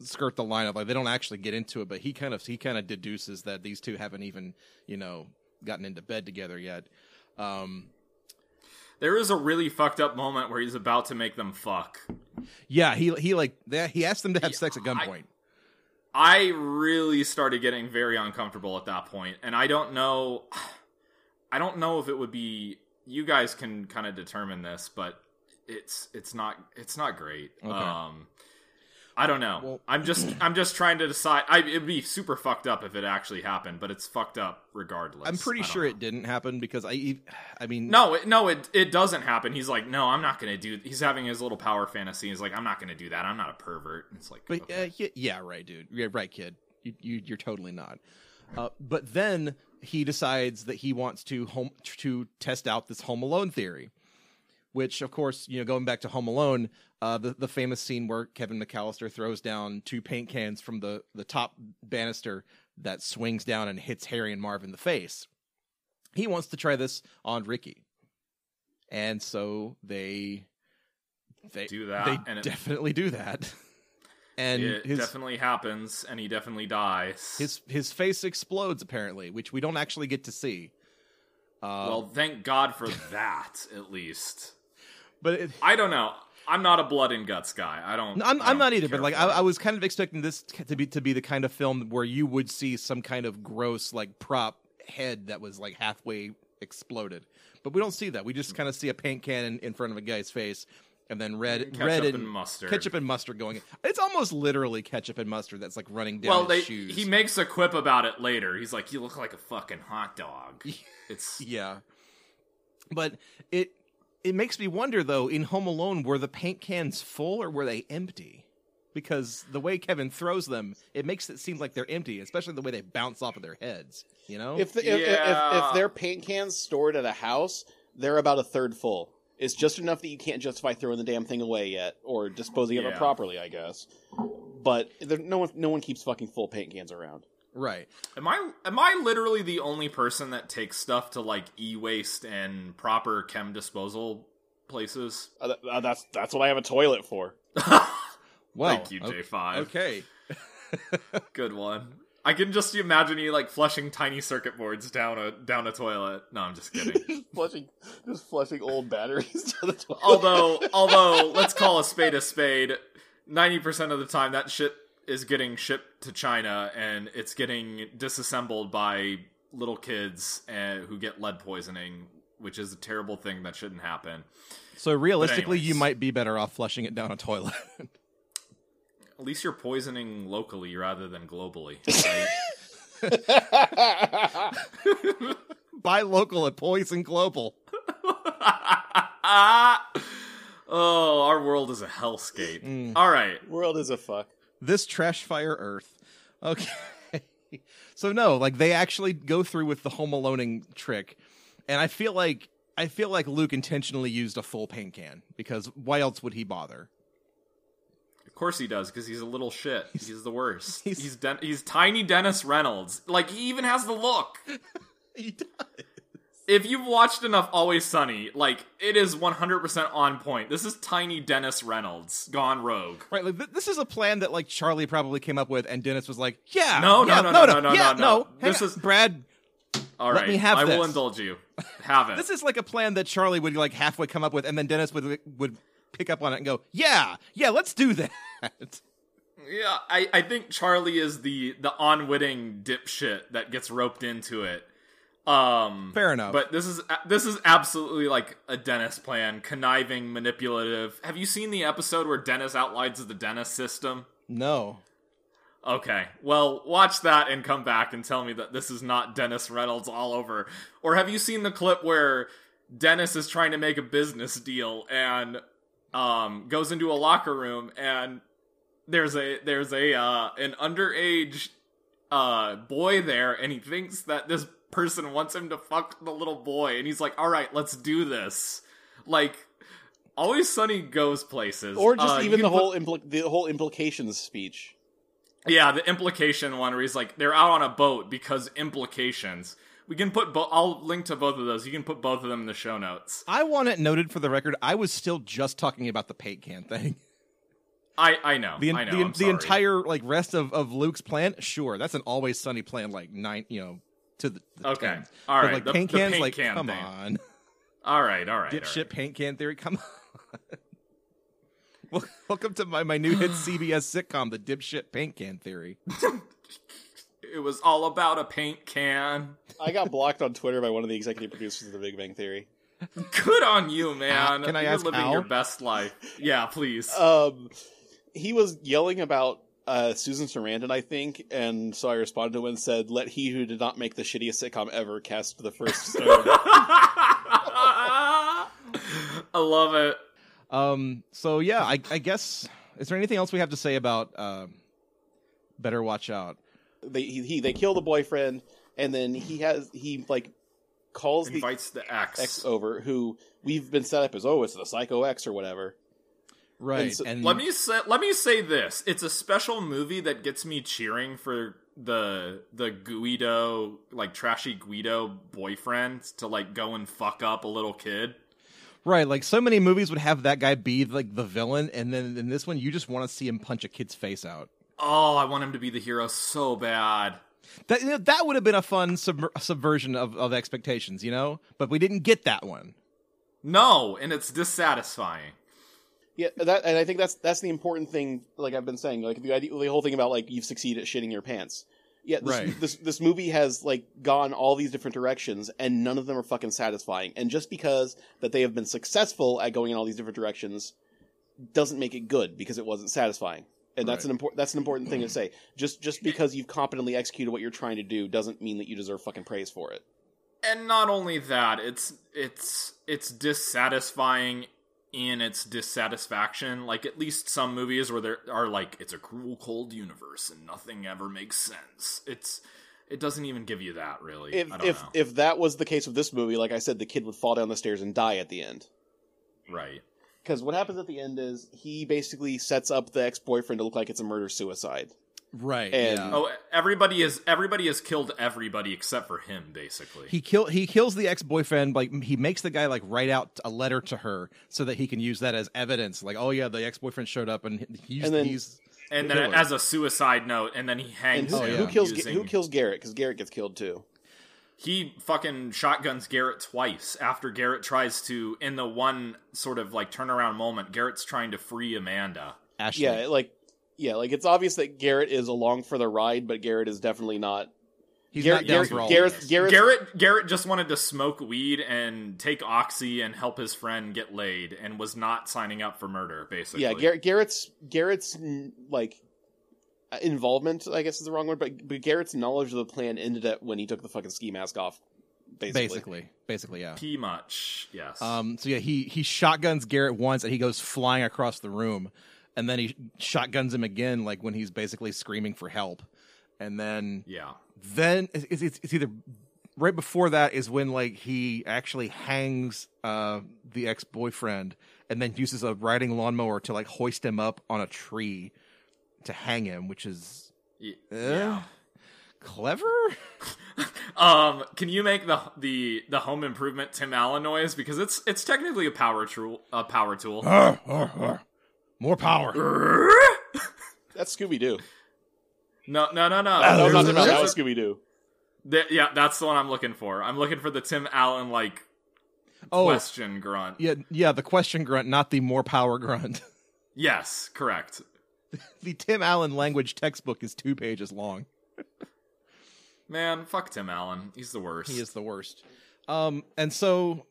skirt the line of like they don't actually get into it but he kind of he kind of deduces that these two haven't even you know gotten into bed together yet um There is a really fucked up moment where he's about to make them fuck. yeah he he like that he asked them to have Yeah, sex at gunpoint I really started getting very uncomfortable at that point, and I don't know. I don't know if it would be. You guys can kind of determine this, but it's it's not it's not great. Okay. Um, I don't know. Well- I'm just I'm just trying to decide. I, it'd be super fucked up if it actually happened, but it's fucked up regardless. i'm pretty sure know. it didn't happen because I I mean No, it, no, it it doesn't happen. He's like, no, I'm not gonna do. He's having his little power fantasy. He's like, I'm not gonna do that. I'm not a pervert. It's like, But okay. uh, yeah, yeah, right, dude. Yeah, right, kid. You, you you're totally not. Uh, but then he decides that he wants to home to test out this Home Alone theory, which, of course, you know, going back to Home Alone, uh, the the famous scene where Kevin McAllister throws down two paint cans from the the top banister that swings down and hits Harry and Marv in the face. He wants to try this on Ricky, and so they they Do that, They and it- definitely do that. And it his definitely happens, and he definitely dies. his his face explodes apparently, which we don't actually get to see. Uh, well, thank God for that, at least. But it, I don't know. I'm not a blood and guts guy. I don't. I'm, I I'm don't either, but like I. I was kind of expecting this to be to be the kind of film where you would see some kind of gross like prop head that was like halfway exploded, but we don't see that. We just kind of see a paint can in, in front of a guy's face, and then red, Ketchup red and mustard. ketchup and mustard going. It's almost literally ketchup and mustard that's like running down well, his they, shoes. he makes a quip about it later. He's like, "You look like a fucking hot dog." It's Yeah. But it it makes me wonder though, in Home Alone, were the paint cans full or were they empty? Because the way Kevin throws them, it makes it seem like they're empty, especially the way they bounce off of their heads. You know? If, the, if, if, if Yeah. if their paint cans stored at a house, they're about a third full. It's just enough that you can't justify throwing the damn thing away yet, or disposing of it properly, I guess. But no one, no one keeps fucking full paint cans around. Right. Am I am I literally the only person that takes stuff to like e-waste and proper chem disposal places? Uh, th- uh, that's that's what I have a toilet for. Well, Thank you, J Five. Okay. Good one. I can just imagine you like flushing tiny circuit boards down a down a toilet. No, I'm just kidding. just flushing, just flushing old batteries down the toilet. although although let's call a spade a spade. Ninety percent of the time, that shit is getting shipped to China and it's getting disassembled by little kids uh, who get lead poisoning, which is a terrible thing that shouldn't happen. So realistically, you might be better off flushing it down a toilet. At least you're poisoning locally rather than globally. Right? Buy local at Poison Global. oh, our world is a hellscape. All right. World is a fuck. This trash fire earth okay so no like they actually go through with the home aloneing trick and i feel like i feel like luke intentionally used a full paint can because why else would he bother Of course he does, because he's a little shit. He's, the worst. he's- He's Den- he's tiny Dennis Reynolds. Like he even has the look. he does If you've watched enough Always Sunny, like it is 100% on point. This is tiny Dennis Reynolds gone rogue. right like th- this is a plan that like charlie probably came up with and dennis was like yeah No, no, yeah, no, no no, no, yeah, no, no. This on. is- brad all right, Let me have I will indulge you. Have it. this is like a plan that charlie would like halfway come up with and then dennis would would pick up on it and go yeah yeah let's do that Yeah, I, I think Charlie is the the unwitting dipshit that gets roped into it. Um, Fair enough. But this is this is absolutely like a Dennis plan, conniving, manipulative. Have you seen the episode where Dennis outlines the Dennis system? no Okay, well, watch that and come back and tell me that this is not Dennis Reynolds all over. Or have you seen the clip where Dennis is trying to make a business deal and um, goes into a locker room and there's a there's a uh, an underage uh, boy there and he thinks that this person wants him to fuck the little boy and he's like, "All right, let's do this." Like. Always Sunny goes places, Or just Uh, even the put- whole impl- the whole implications speech. yeah, the implication one where he's like they're out on a boat because implications. We can put both. I'll link to both of those. You can put both of them in the show notes. i want it noted for the record i was still just talking about the paint can thing I I know. The, I know. the, I'm the sorry. entire like rest of, of Luke's plan, sure, that's an always sunny plan, like nine, you know, to the, the Okay. 10. All But, like The- paint the cans, paint like can come thing. on, All right. All right. all dipshit right. paint can theory, come on. well, welcome to my, my new hit CBS sitcom, the dipshit paint can theory. It was all about a paint can. I got blocked on Twitter by one of the executive producers of The Big Bang Theory. Good on you, man. How- can I You're ask living how? your best life. Yeah, please. Um, he was yelling about uh, Susan Sarandon, I think, and so I responded to him and said, "Let he who did not make the shittiest sitcom ever cast the first stone." I love it. Um, so yeah, I, I guess is there anything else we have to say about um, Better Watch Out? they he, he they kill the boyfriend, and then he has he like calls the Invites the ex. ex over, who we've been set up as oh, it's the Psycho X or whatever. Right, so- and Let me say let me say this. It's a special movie that gets me cheering for the the Guido like trashy Guido boyfriend to like go and fuck up a little kid. Right, like so many movies would have that guy be like the villain, and then in this one, you just want to see him punch a kid's face out. Oh, I want him to be the hero so bad. That you know, that would have been a fun sub- subversion of, of expectations, you know. But we didn't get that one. No, and it's dissatisfying. Yeah, that and I think that's that's the important thing. Like I've been saying, like the idea, the whole thing about like you've succeeded at shitting your pants. Yeah, this, Right. this this movie has like gone all these different directions, and none of them are fucking satisfying. And just because that they have been successful at going in all these different directions, doesn't make it good because it wasn't satisfying. And that's Right. an important that's an important thing to say. Just just because you've competently executed what you're trying to do doesn't mean that you deserve fucking praise for it. and not only that it's it's it's dissatisfying in its dissatisfaction like at least some movies where there are like it's a cruel cold universe and nothing ever makes sense it's it doesn't even give you that really If i don't if know if that was the case with this movie, like I said, the kid would fall down the stairs and die at the end. right Because what happens at the end is he basically sets up the ex boyfriend to look like it's a murder suicide. Right. And- yeah. oh everybody is everybody has killed everybody except for him basically He kill he kills the ex boyfriend. Like he makes the guy like write out a letter to her so that he can use that as evidence. Like, oh yeah, the ex boyfriend showed up and he's And then- he's and then killer. as a suicide note and then he hangs who, Oh, him who kills using- who kills Garrett? Because Garrett gets killed too. he fucking shotguns Garrett twice after Garrett tries to in the one sort of like turnaround moment Garrett's trying to free Amanda. Ashley. Yeah, like yeah, like it's obvious that Garrett is along for the ride, but Garrett is definitely not. he's Garrett, not down Garrett, for all Garrett, this. Garrett, Garrett Garrett just wanted to smoke weed and take oxy and help his friend get laid and was not signing up for murder basically. yeah, Garrett, Garrett's Garrett's like uh, involvement, I guess is the wrong word, but but Garrett's knowledge of the plan ended at when he took the fucking ski mask off. Basically, Basically, basically, yeah. P much. Yes. Um. So yeah, he he shotguns Garrett once, and he goes flying across the room, and then he shotguns him again, like when he's basically screaming for help, and then yeah. then it's, it's, it's either right before that is when like he actually hangs uh the ex-boyfriend and then uses a riding lawnmower to like hoist him up on a tree to hang him which is Y- eh, yeah. clever Um, can you make the the the home improvement Tim Allen noise because it's it's technically a power tool a power tool. more power that's Scooby Doo. No, no, no, no. That was not There's a- Tim that was Scooby Doo. Th- yeah, that's the one I'm looking for. I'm looking for the Tim Allen like oh question grunt. yeah yeah the question grunt not the more power grunt Yes, correct. the tim allen language textbook is two pages long Man, fuck Tim Allen. He's the worst. he is the worst um and so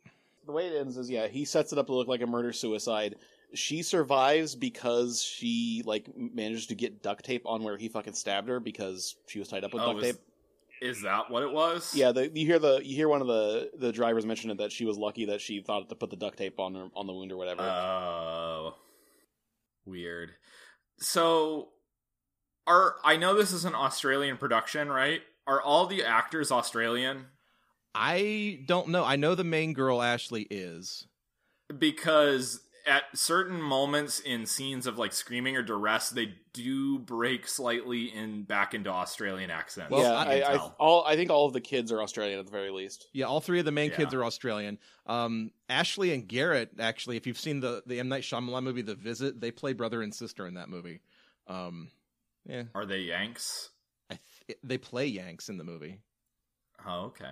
The way it ends is yeah, he sets it up to look like a murder suicide. She survives because she like managed to get duct tape on where he fucking stabbed her because she was tied up with Oh, duct is, tape. is that what it was? Yeah, the, you hear the you hear one of the the drivers mention it that she was lucky that she thought to put the duct tape on her on the wound or whatever. Oh, weird. So, are I know this is an Australian production, right? Are all the actors Australian? i don't know i know the main girl ashley is Because at certain moments in scenes of like screaming or duress, they do break slightly in back into Australian accents. Well, yeah, you I, I, all I think all of the kids are Australian at the very least. Yeah, all three of the main Yeah. kids are Australian. Um, Ashley and Garrett, actually, if you've seen the the M Night Shyamalan movie, The Visit, they play brother and sister in that movie. Um, yeah, Are they Yanks? I th- they play Yanks in the movie. Oh, okay.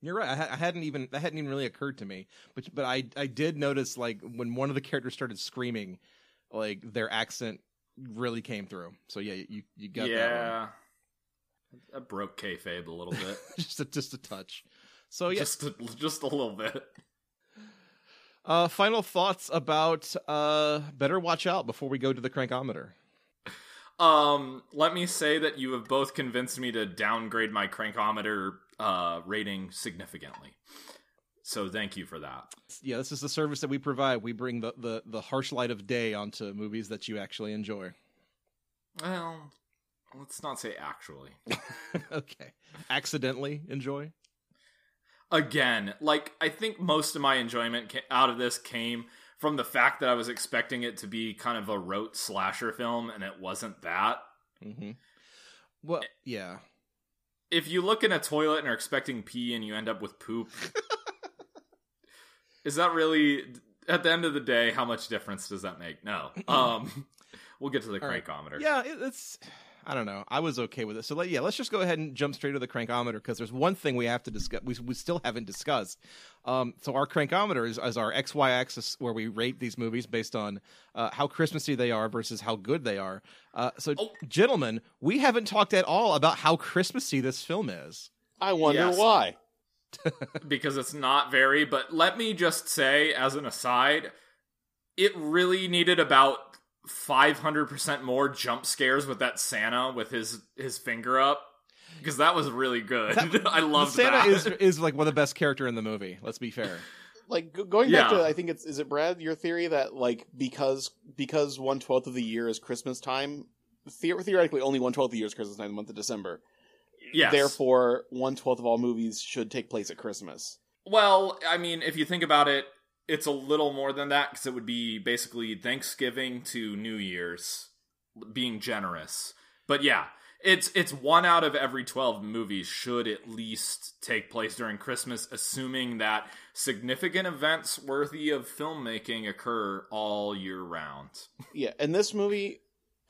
You're right. I, ha- I hadn't even that hadn't even really occurred to me, but but I I did notice like when one of the characters started screaming, like their accent really came through. So yeah, you you got that yeah. That broke kayfabe a little bit. just a, just a touch. So yeah, Just a, just a little bit. uh, final thoughts about uh, better watch out before we go to the crankometer. Um, let me say that you have both convinced me to downgrade my crankometer uh rating significantly. So thank you for that. yeah, this is the service that we provide. We bring the, the, the harsh light of day onto movies that you actually enjoy. Well, let's not say actually. okay. Accidentally enjoy? Again, like I think most of my enjoyment out of this came from the fact that I was expecting it to be kind of a rote slasher film and it wasn't that. Mm-hmm. Well, yeah. If you look in a toilet and are expecting pee and you end up with poop, is that really at the end of the day how much difference does that make? No. Um we'll get to the All right. crankometer. Yeah, it's. I don't know. I was okay with it. So let, yeah, let's just go ahead and jump straight to the crankometer because there's one thing we have to discuss. We, we still haven't discussed. Um, so our crankometer is, is our XY axis where we rate these movies based on uh, how Christmassy they are versus how good they are. Uh, so, Oh. gentlemen, we haven't talked at all about how Christmassy this film is. I wonder Yes. why. because it's not very. But let me just say, as an aside, it really needed about 500% more jump scares with that Santa with his his finger up because that was really good. I loved Santa that. is is like one of the best character in the movie. Let's be fair. Like going back Yeah. to, I think it's is it Brad your theory that like because because one twelfth of the year is Christmas time, the- theoretically only one twelfth of the year is Christmas time, the month of December. yes. Therefore, one twelfth of all movies should take place at Christmas. Well, I mean, if you think about it, it's a little more than that because it would be basically Thanksgiving to New Year's, being generous. But yeah, it's it's one out of every twelve movies should at least take place during Christmas, assuming that significant events worthy of filmmaking occur all year round. Yeah, and this movie,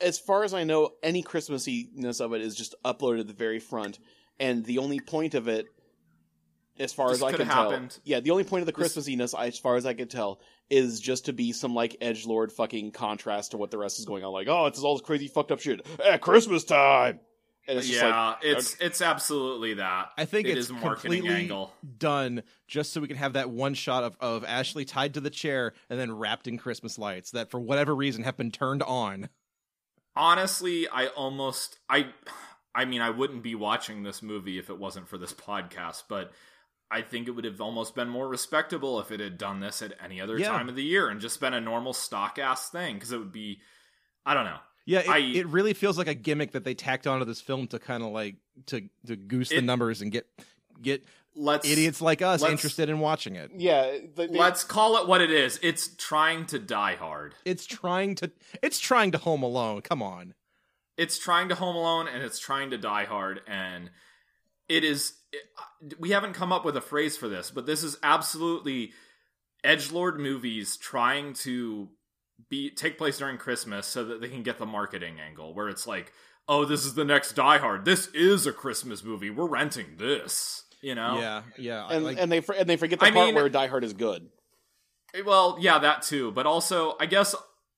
as far as I know, any Christmassiness of it is just uploaded at the very front, and the only point of it, as far This as I coulda can tell, yeah, the only point of the This- Christmassiness, as far as I can tell, is just to be some like edge lord fucking contrast to what the rest is going on. Like, oh, it's all this crazy fucked up shit at Christmas time, and it's just yeah, like, it's it's absolutely that. I think It it's is marketing completely angle. done just so we can have that one shot of, of Ashley tied to the chair and then wrapped in Christmas lights that for whatever reason have been turned on. honestly i almost i i mean i wouldn't be watching this movie if it wasn't for this podcast but i think it would have almost been more respectable if it had done this at any other Yeah. time of the year and just been a normal stock ass thing because it would be i don't know Yeah, it, I- it really feels like a gimmick that they tacked onto this film to kind of like to to goose the numbers and get get let's idiots like us let's- interested in watching it. yeah, they, they- let's call it what it is it's trying to die hard It's trying to it's trying to Home Alone. Come on. it's trying to home alone and it's trying to die hard and it is it, we haven't come up with a phrase for this but this is absolutely edge lord movies trying to be take place during christmas so that they can get the marketing angle where it's like oh this is the next die hard this is a christmas movie we're renting this you know Yeah, yeah. And like- and they and they forget the I part mean- where Die Hard is good. Eh, well, yeah, that too. But also, I guess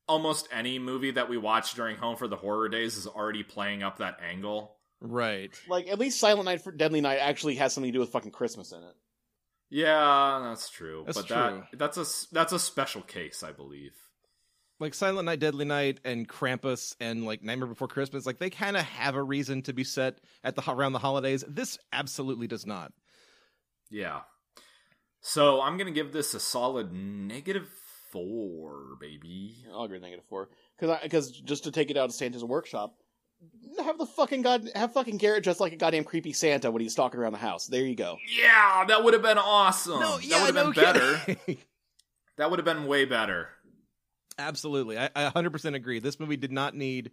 almost any movie that we watch during Home for the Horror Days is already playing up that angle. Right. Like at least Silent Night for Deadly Night actually has something to do with fucking Christmas in it. Yeah, that's true. That's but true. that that's a s- that's a special case, I believe. Like Silent Night, Deadly Night, and Krampus, and like Nightmare Before Christmas, like they kind of have a reason to be set at the around the holidays. This absolutely does not. Yeah. So I'm gonna give this a solid negative four, baby. I'll agree with negative four because because just to take it out of Santa's workshop, have the fucking god have fucking Garrett dressed like a goddamn creepy Santa when he's stalking around the house. There you go. Yeah, that would have been awesome. that would have been better. kidding. That would have been way better. Absolutely. I, I 100% agree. This movie did not need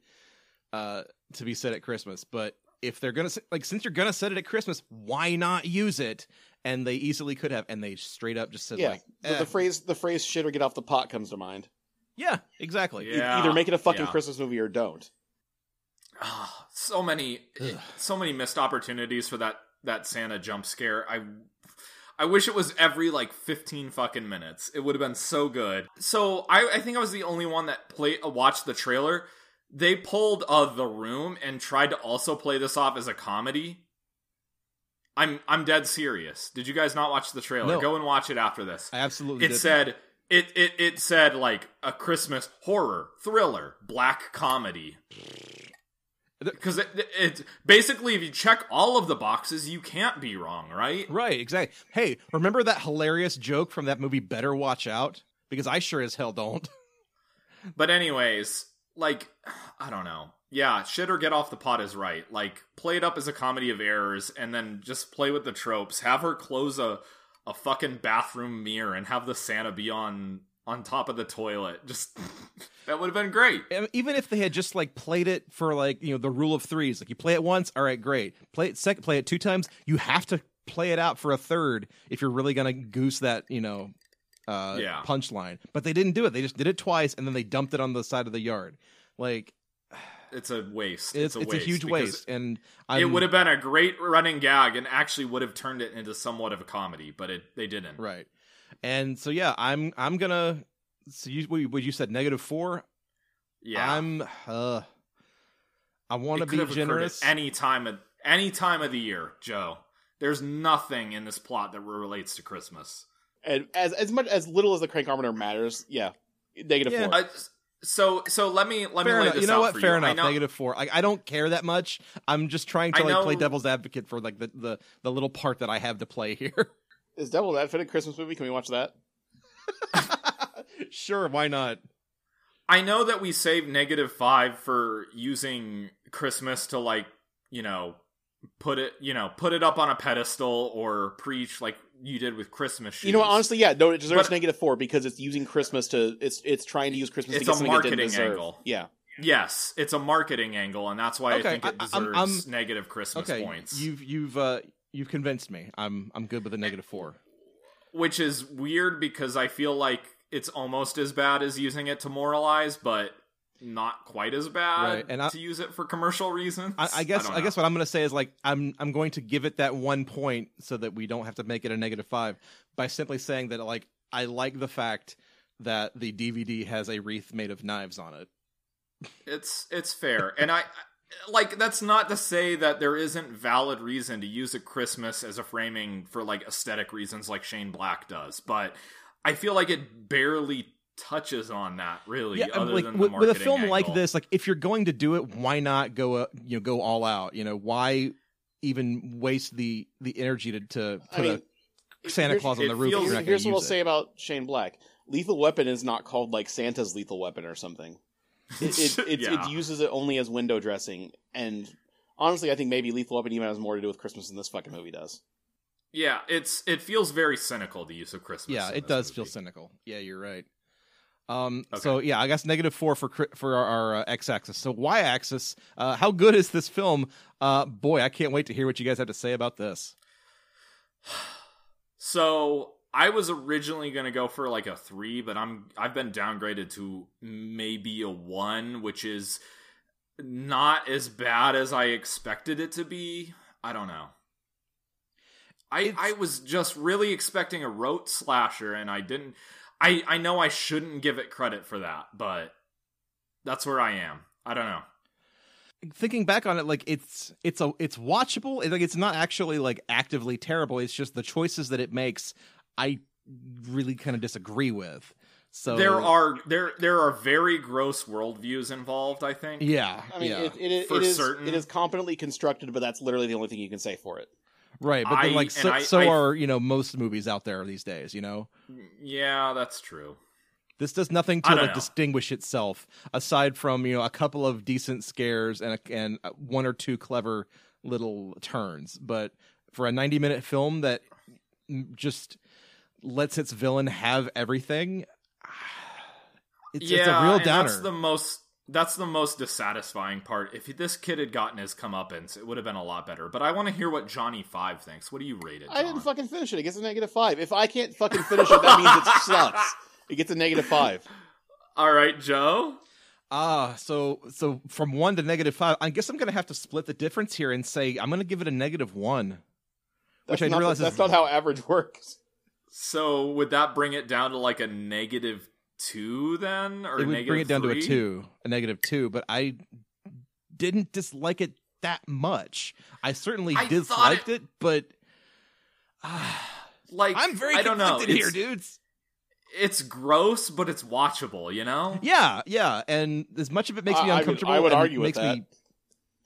uh, to be set at Christmas, but if they're going to, like, since you're going to set it at Christmas, why not use it? And they easily could have, and they straight up just said, Yeah, like, the, eh. the phrase the phrase "shit or get off the pot" comes to mind. yeah, exactly. E- Yeah, Either make it a fucking yeah. Christmas movie or don't. Ah, so many so many missed opportunities for that that Santa jump scare. I I wish it was every like 15 fucking minutes. It would have been so good. So I, I think I was the only one that play uh, watched the trailer. They pulled uh, the room and tried to also play this off as a comedy. I'm I'm dead serious. Did you guys not watch the trailer? No. Go and watch it after this. I absolutely It did. said it, it it said like a Christmas horror thriller black comedy. Because it, it, it basically, if you check all of the boxes, you can't be wrong, right? Right, exactly. Hey, remember that hilarious joke from that movie Better Watch Out? Because I sure as hell don't. But anyways, like I don't know. Yeah, shit or get off the pot is right. Like play it up as a comedy of errors, and then just play with the tropes. Have her close a a fucking bathroom mirror and have the Santa be on on top of the toilet. Just that would have been great. Even if they had just like played it for like, you know, the rule of threes, like you play it once, all right, great. Play it second, play it two times. You have to play it out for a third if you're really going to goose that, you know, uh, Yeah. punchline. But they didn't do it. They just did it twice and then they dumped it on the side of the yard. Like, it's a waste. It's It's, a it's waste a huge waste, and I'm, It would have been a great running gag, and actually would have turned it into somewhat of a comedy, but it they didn't. right. And so yeah, I'm I'm gonna. So you what you- what you said negative four. Yeah, I'm. uh I want to be have occurred at generous. any time of any time of the year, Joe. There's nothing in this plot that relates to Christmas. And as as much as little as the crankometer matters, yeah, negative Yeah. four. Uh, so so let me let Fair me lay enough. this You know out what? for Fair you. I enough. know- Negative four. I, I don't care that much. I'm just trying to I like play devil's advocate for like the, the the little part that I have to play here. Is Devil Advocate a Christmas movie? Can we watch that? sure, why not? I know that we saved negative five for using Christmas to like, you know, put it, you know, put it up on a pedestal or preach like you did with Christmas shoes. You know what? Honestly, yeah, no, it deserves But- negative four because it's using Christmas to it's it's trying to use Christmas It's to a get something it didn't marketing deserve. angle. Yeah, yes, it's a marketing angle, and that's why Okay, I think it I- deserves I'm- I'm- negative Christmas Okay, points. you've you've uh you've convinced me. I'm I'm good with a negative four. Which is weird because I feel like it's almost as bad as using it to moralize, but not quite as bad Right, and I- to use it for commercial reasons. I, I guess don't I, guess what I'm going to say is like I'm I'm going to give it that one point so that we don't have to make it a negative five by simply saying that like I like the fact that the DVD has a wreath made of knives on it. It's it's fair, and I like that's not to say that there isn't valid reason to use a Christmas as a framing for like aesthetic reasons, like Shane Black does, but I feel like it barely touches on that really. Yeah, other like than the with, with a marketing film like this, like if you're going to do it, why not go uh, you know go all out? You know why even waste the the energy to to I put mean, a Santa Claus on the roof? feels- you're Here's, not here's what I'll use say about Shane Black: Lethal Weapon is not called like Santa's Lethal Weapon or something. It it, it, Yeah. it uses it only as window dressing, and honestly, I think maybe Lethal Weapon even has more to do with Christmas than this fucking movie does. yeah, it's it feels very cynical the use of Christmas. Yeah, it this does feel cynical. Yeah, you're right. Um, Okay. so yeah, I guess negative four for for our, our uh, x-axis. So y-axis, uh, how good is this film? Uh, boy, I can't wait to hear what you guys have to say about this. So I was originally gonna go for like a three, but I'm I've been downgraded to maybe a one, which is not as bad as I expected it to be. I don't know. I It's- I was just really expecting a rote slasher, and I didn't. I I know I shouldn't give it credit for that, but that's where I am. I don't know. Thinking back on it, like it's it's a it's watchable. It's like it's not actually like actively terrible. It's just the choices that it makes. I really kind of disagree with. So There are there there are very gross worldviews involved. I think. yeah, I mean, yeah. it, it, For it is certain. it is competently constructed, but that's literally the only thing you can say for it. right. But then like so, I- so I- are you know most movies out there these days. You know. Yeah, that's true. This does nothing to like know. distinguish itself aside from you know a couple of decent scares and a, and one or two clever little turns. But for a ninety minute film that just lets its villain have everything, it's, yeah, it's a real downer. That's the most. That's the most dissatisfying part. If this kid had gotten his comeuppance, it would have been a lot better. But I want to hear what Johnny Five thinks. What do you rate it? I didn't fucking finish it. It gets a negative five. If I can't fucking finish it, that means it sucks. It gets a negative five. All right, Joe. Ah, so so from one to negative five, I guess I'm gonna have to split the difference here and say I'm gonna give it a negative one. That's Which I not, realize is- that's not how average works. So would that bring it down to like a negative two then, or it would bring it down negative to a two, a negative two. But I didn't dislike it that much. I certainly I disliked it- it, but ah, Like I'm very I don't know. conflicted here, It's, dudes. it's gross, but it's watchable. You know. Yeah, yeah, and as much of it makes me I- I would- uncomfortable, I would and argue with makes that. me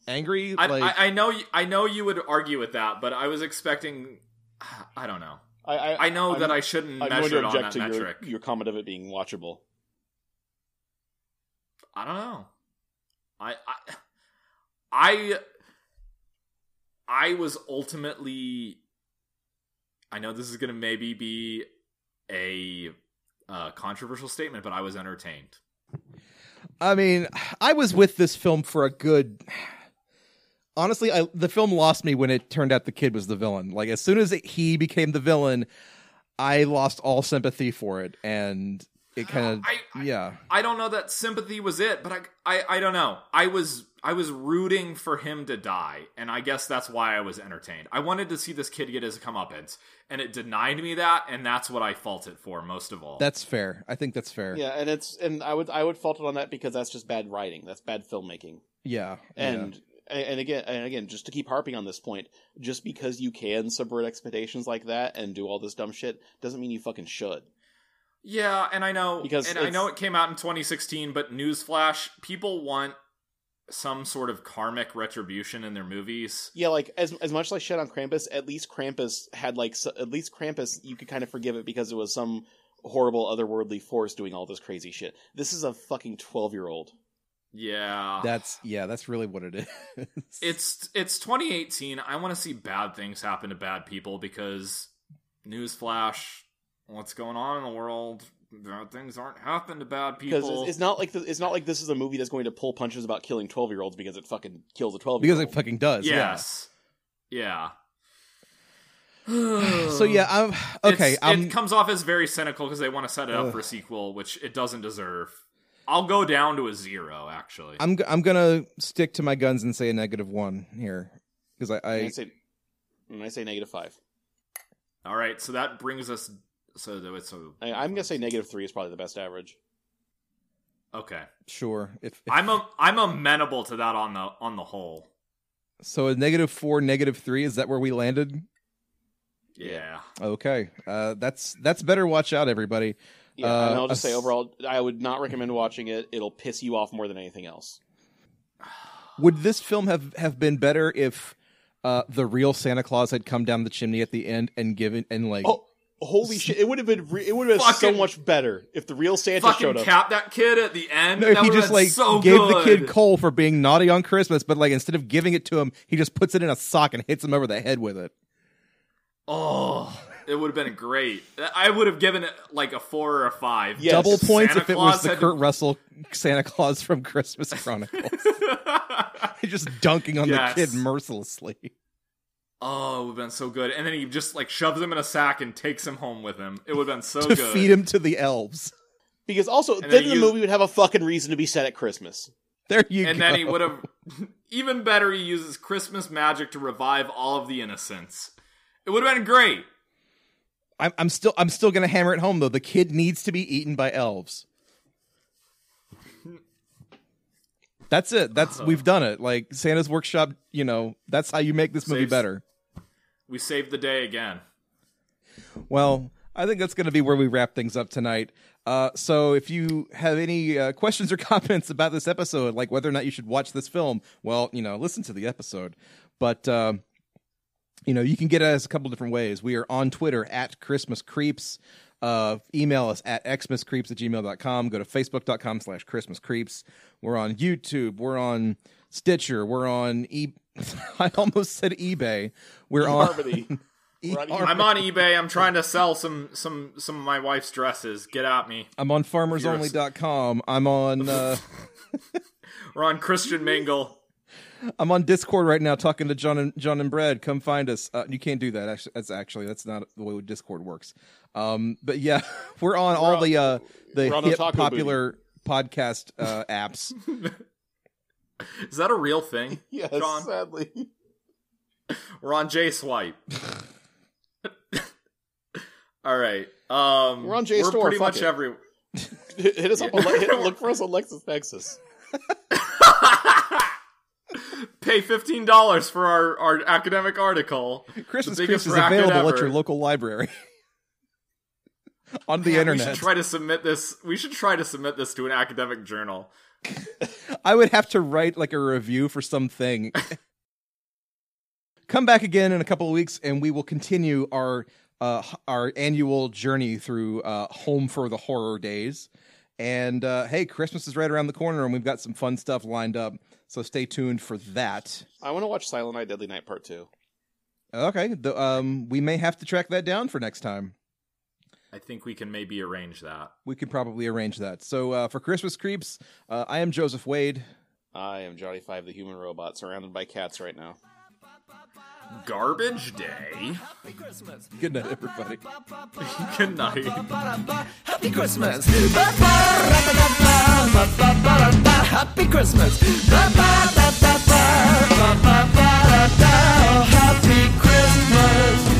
angry. I, like I, I know. y- I know you would argue with that, but I was expecting. I don't know. I I, I know I'm- that I shouldn't I'm going to it on object that to your, your comment of it being watchable. I don't know. I I I I was ultimately I know this is going to maybe be a uh, controversial statement, but I was entertained. I mean, I was with this film for a good. Honestly, I, the film lost me when it turned out the kid was the villain. Like as soon as it, he became the villain, I lost all sympathy for it, and it kind of I- I- yeah. I don't know that sympathy was it, but I, I I don't know. I was I was rooting for him to die, and I guess that's why I was entertained. I wanted to see this kid get his comeuppance, and it denied me that, and that's what I fault it for most of all. That's fair. I think that's fair. Yeah, and it's and I would I would fault it on that because that's just bad writing. That's bad filmmaking. Yeah. And and again and again, just to keep harping on this point, just because you can subvert expectations like that and do all this dumb shit doesn't mean you fucking should. Yeah, and I know Because and I know it came out in 2016, but newsflash, people want some sort of karmic retribution in their movies. Yeah, like as as much as I shit on Krampus, at least Krampus had like so, at least Krampus you could kind of forgive it because it was some horrible otherworldly force doing all this crazy shit. This is a fucking twelve year old. Yeah. That's yeah, that's really what it is. it's it's 2018. I want to see bad things happen to bad people because newsflash, what's going on in the world? Bad things aren't happening to bad people. it's, it's not like the, it's not like this is a movie that's going to pull punches about killing twelve year olds because it fucking kills a twelve year because old. it fucking does. yes. Yeah. Yeah. So yeah, I'm okay. I'm it comes off as very cynical because they want to set it up Ugh. for a sequel, which it doesn't deserve. I'll go down to a zero, actually. I'm g- I'm gonna stick to my guns and say a negative one here because I, And I I say, and I say negative five. All right, so that brings us. So that it's a, I, I'm gonna say negative three is probably the best average. okay. sure if, if I'm a I'm amenable to that on the on the whole. so a negative four, negative three. Is that where we landed? Yeah. Okay, uh, that's that's better. Watch out, everybody. Yeah, Uh, and I'll just a say overall, I would not recommend watching it. It'll piss you off more than anything else. Would this film have have been better if uh, the real Santa Claus had come down the chimney at the end and given and like Oh, holy shit! It would have been re- it would have been so much better if the real Santa Fucking showed up. cap that kid at the end. No, if that he just like so gave good. the kid coal for being naughty on Christmas, but like instead of giving it to him, he just puts it in a sock and hits him over the head with it. Oh, it would have been great. I would have given it like a four or a five. Yes. Double points Santa if it was the had- Kurt Russell Santa Claus from Christmas Chronicles. Just dunking on Yes. the kid mercilessly. oh, it would have been so good. And then he just like shoves him in a sack and takes him home with him. It would have been so to good. feed him to the elves. Because also, then then he the used- movie would have a fucking reason to be set at Christmas. There you and go. And then he would have even better. He uses Christmas magic to revive all of the innocents. It would have been great. I'm, I'm still I'm still gonna hammer it home though. The kid needs to be eaten by elves. That's it. That's we've done it. Like Santa's workshop. You know, that's how you make this movie better. We saved the day again. Well, I think that's going to be where we wrap things up tonight. Uh, so, if you have any uh, questions or comments about this episode, like whether or not you should watch this film, well, you know, listen to the episode. But uh, you know, you can get at us a couple different ways. We are on Twitter at Christmas Creeps. Uh, email us at xmascreeps at gmail.com. Go to facebook.com slash Christmas Creeps. We're on YouTube. We're on Stitcher. We're on e- I almost said eBay. We're on E- We're on Har- I'm on eBay. I'm trying to sell some some some of my wife's dresses. Get at me. I'm on farmersonly.com. I'm on uh, We're on Christian Mingle. I'm on Discord right now talking to John and John and Brad. Come find us. Uh, you can't do that. Actually, that's actually that's not the way Discord works. Um, but yeah, we're on all on- the uh, the we're hip Otaku popular podcast uh, apps. Is that a real thing? yes, John? sadly. We're on J Swipe. All right. Um, We're on J We're Store, pretty fuck much it. every. Hit us up. On, hit, look for us on LexisNexis. Pay fifteen dollars for our, our academic article. Christmas Creeps is available at your local library on the Man, We internet. should try to submit this. We should try to submit this to an academic journal. I would have to write like a review for something. Come back again in a couple of weeks, and we will continue our uh, our annual journey through uh, Home for the Horror Days. And uh, hey, Christmas is right around the corner, and we've got some fun stuff lined up. So stay tuned for that. I want to watch Silent Night, Deadly Night Part Two. Okay, the, um, we may have to track that down for next time. I think we can maybe arrange that. We could probably arrange that. So uh, for Christmas creeps, uh, I am Joseph Wade. I am Johnny Five, the human robot, surrounded by cats right now. Garbage Day. Good night, everybody. Good night. Happy Christmas. Happy Christmas. Happy Christmas.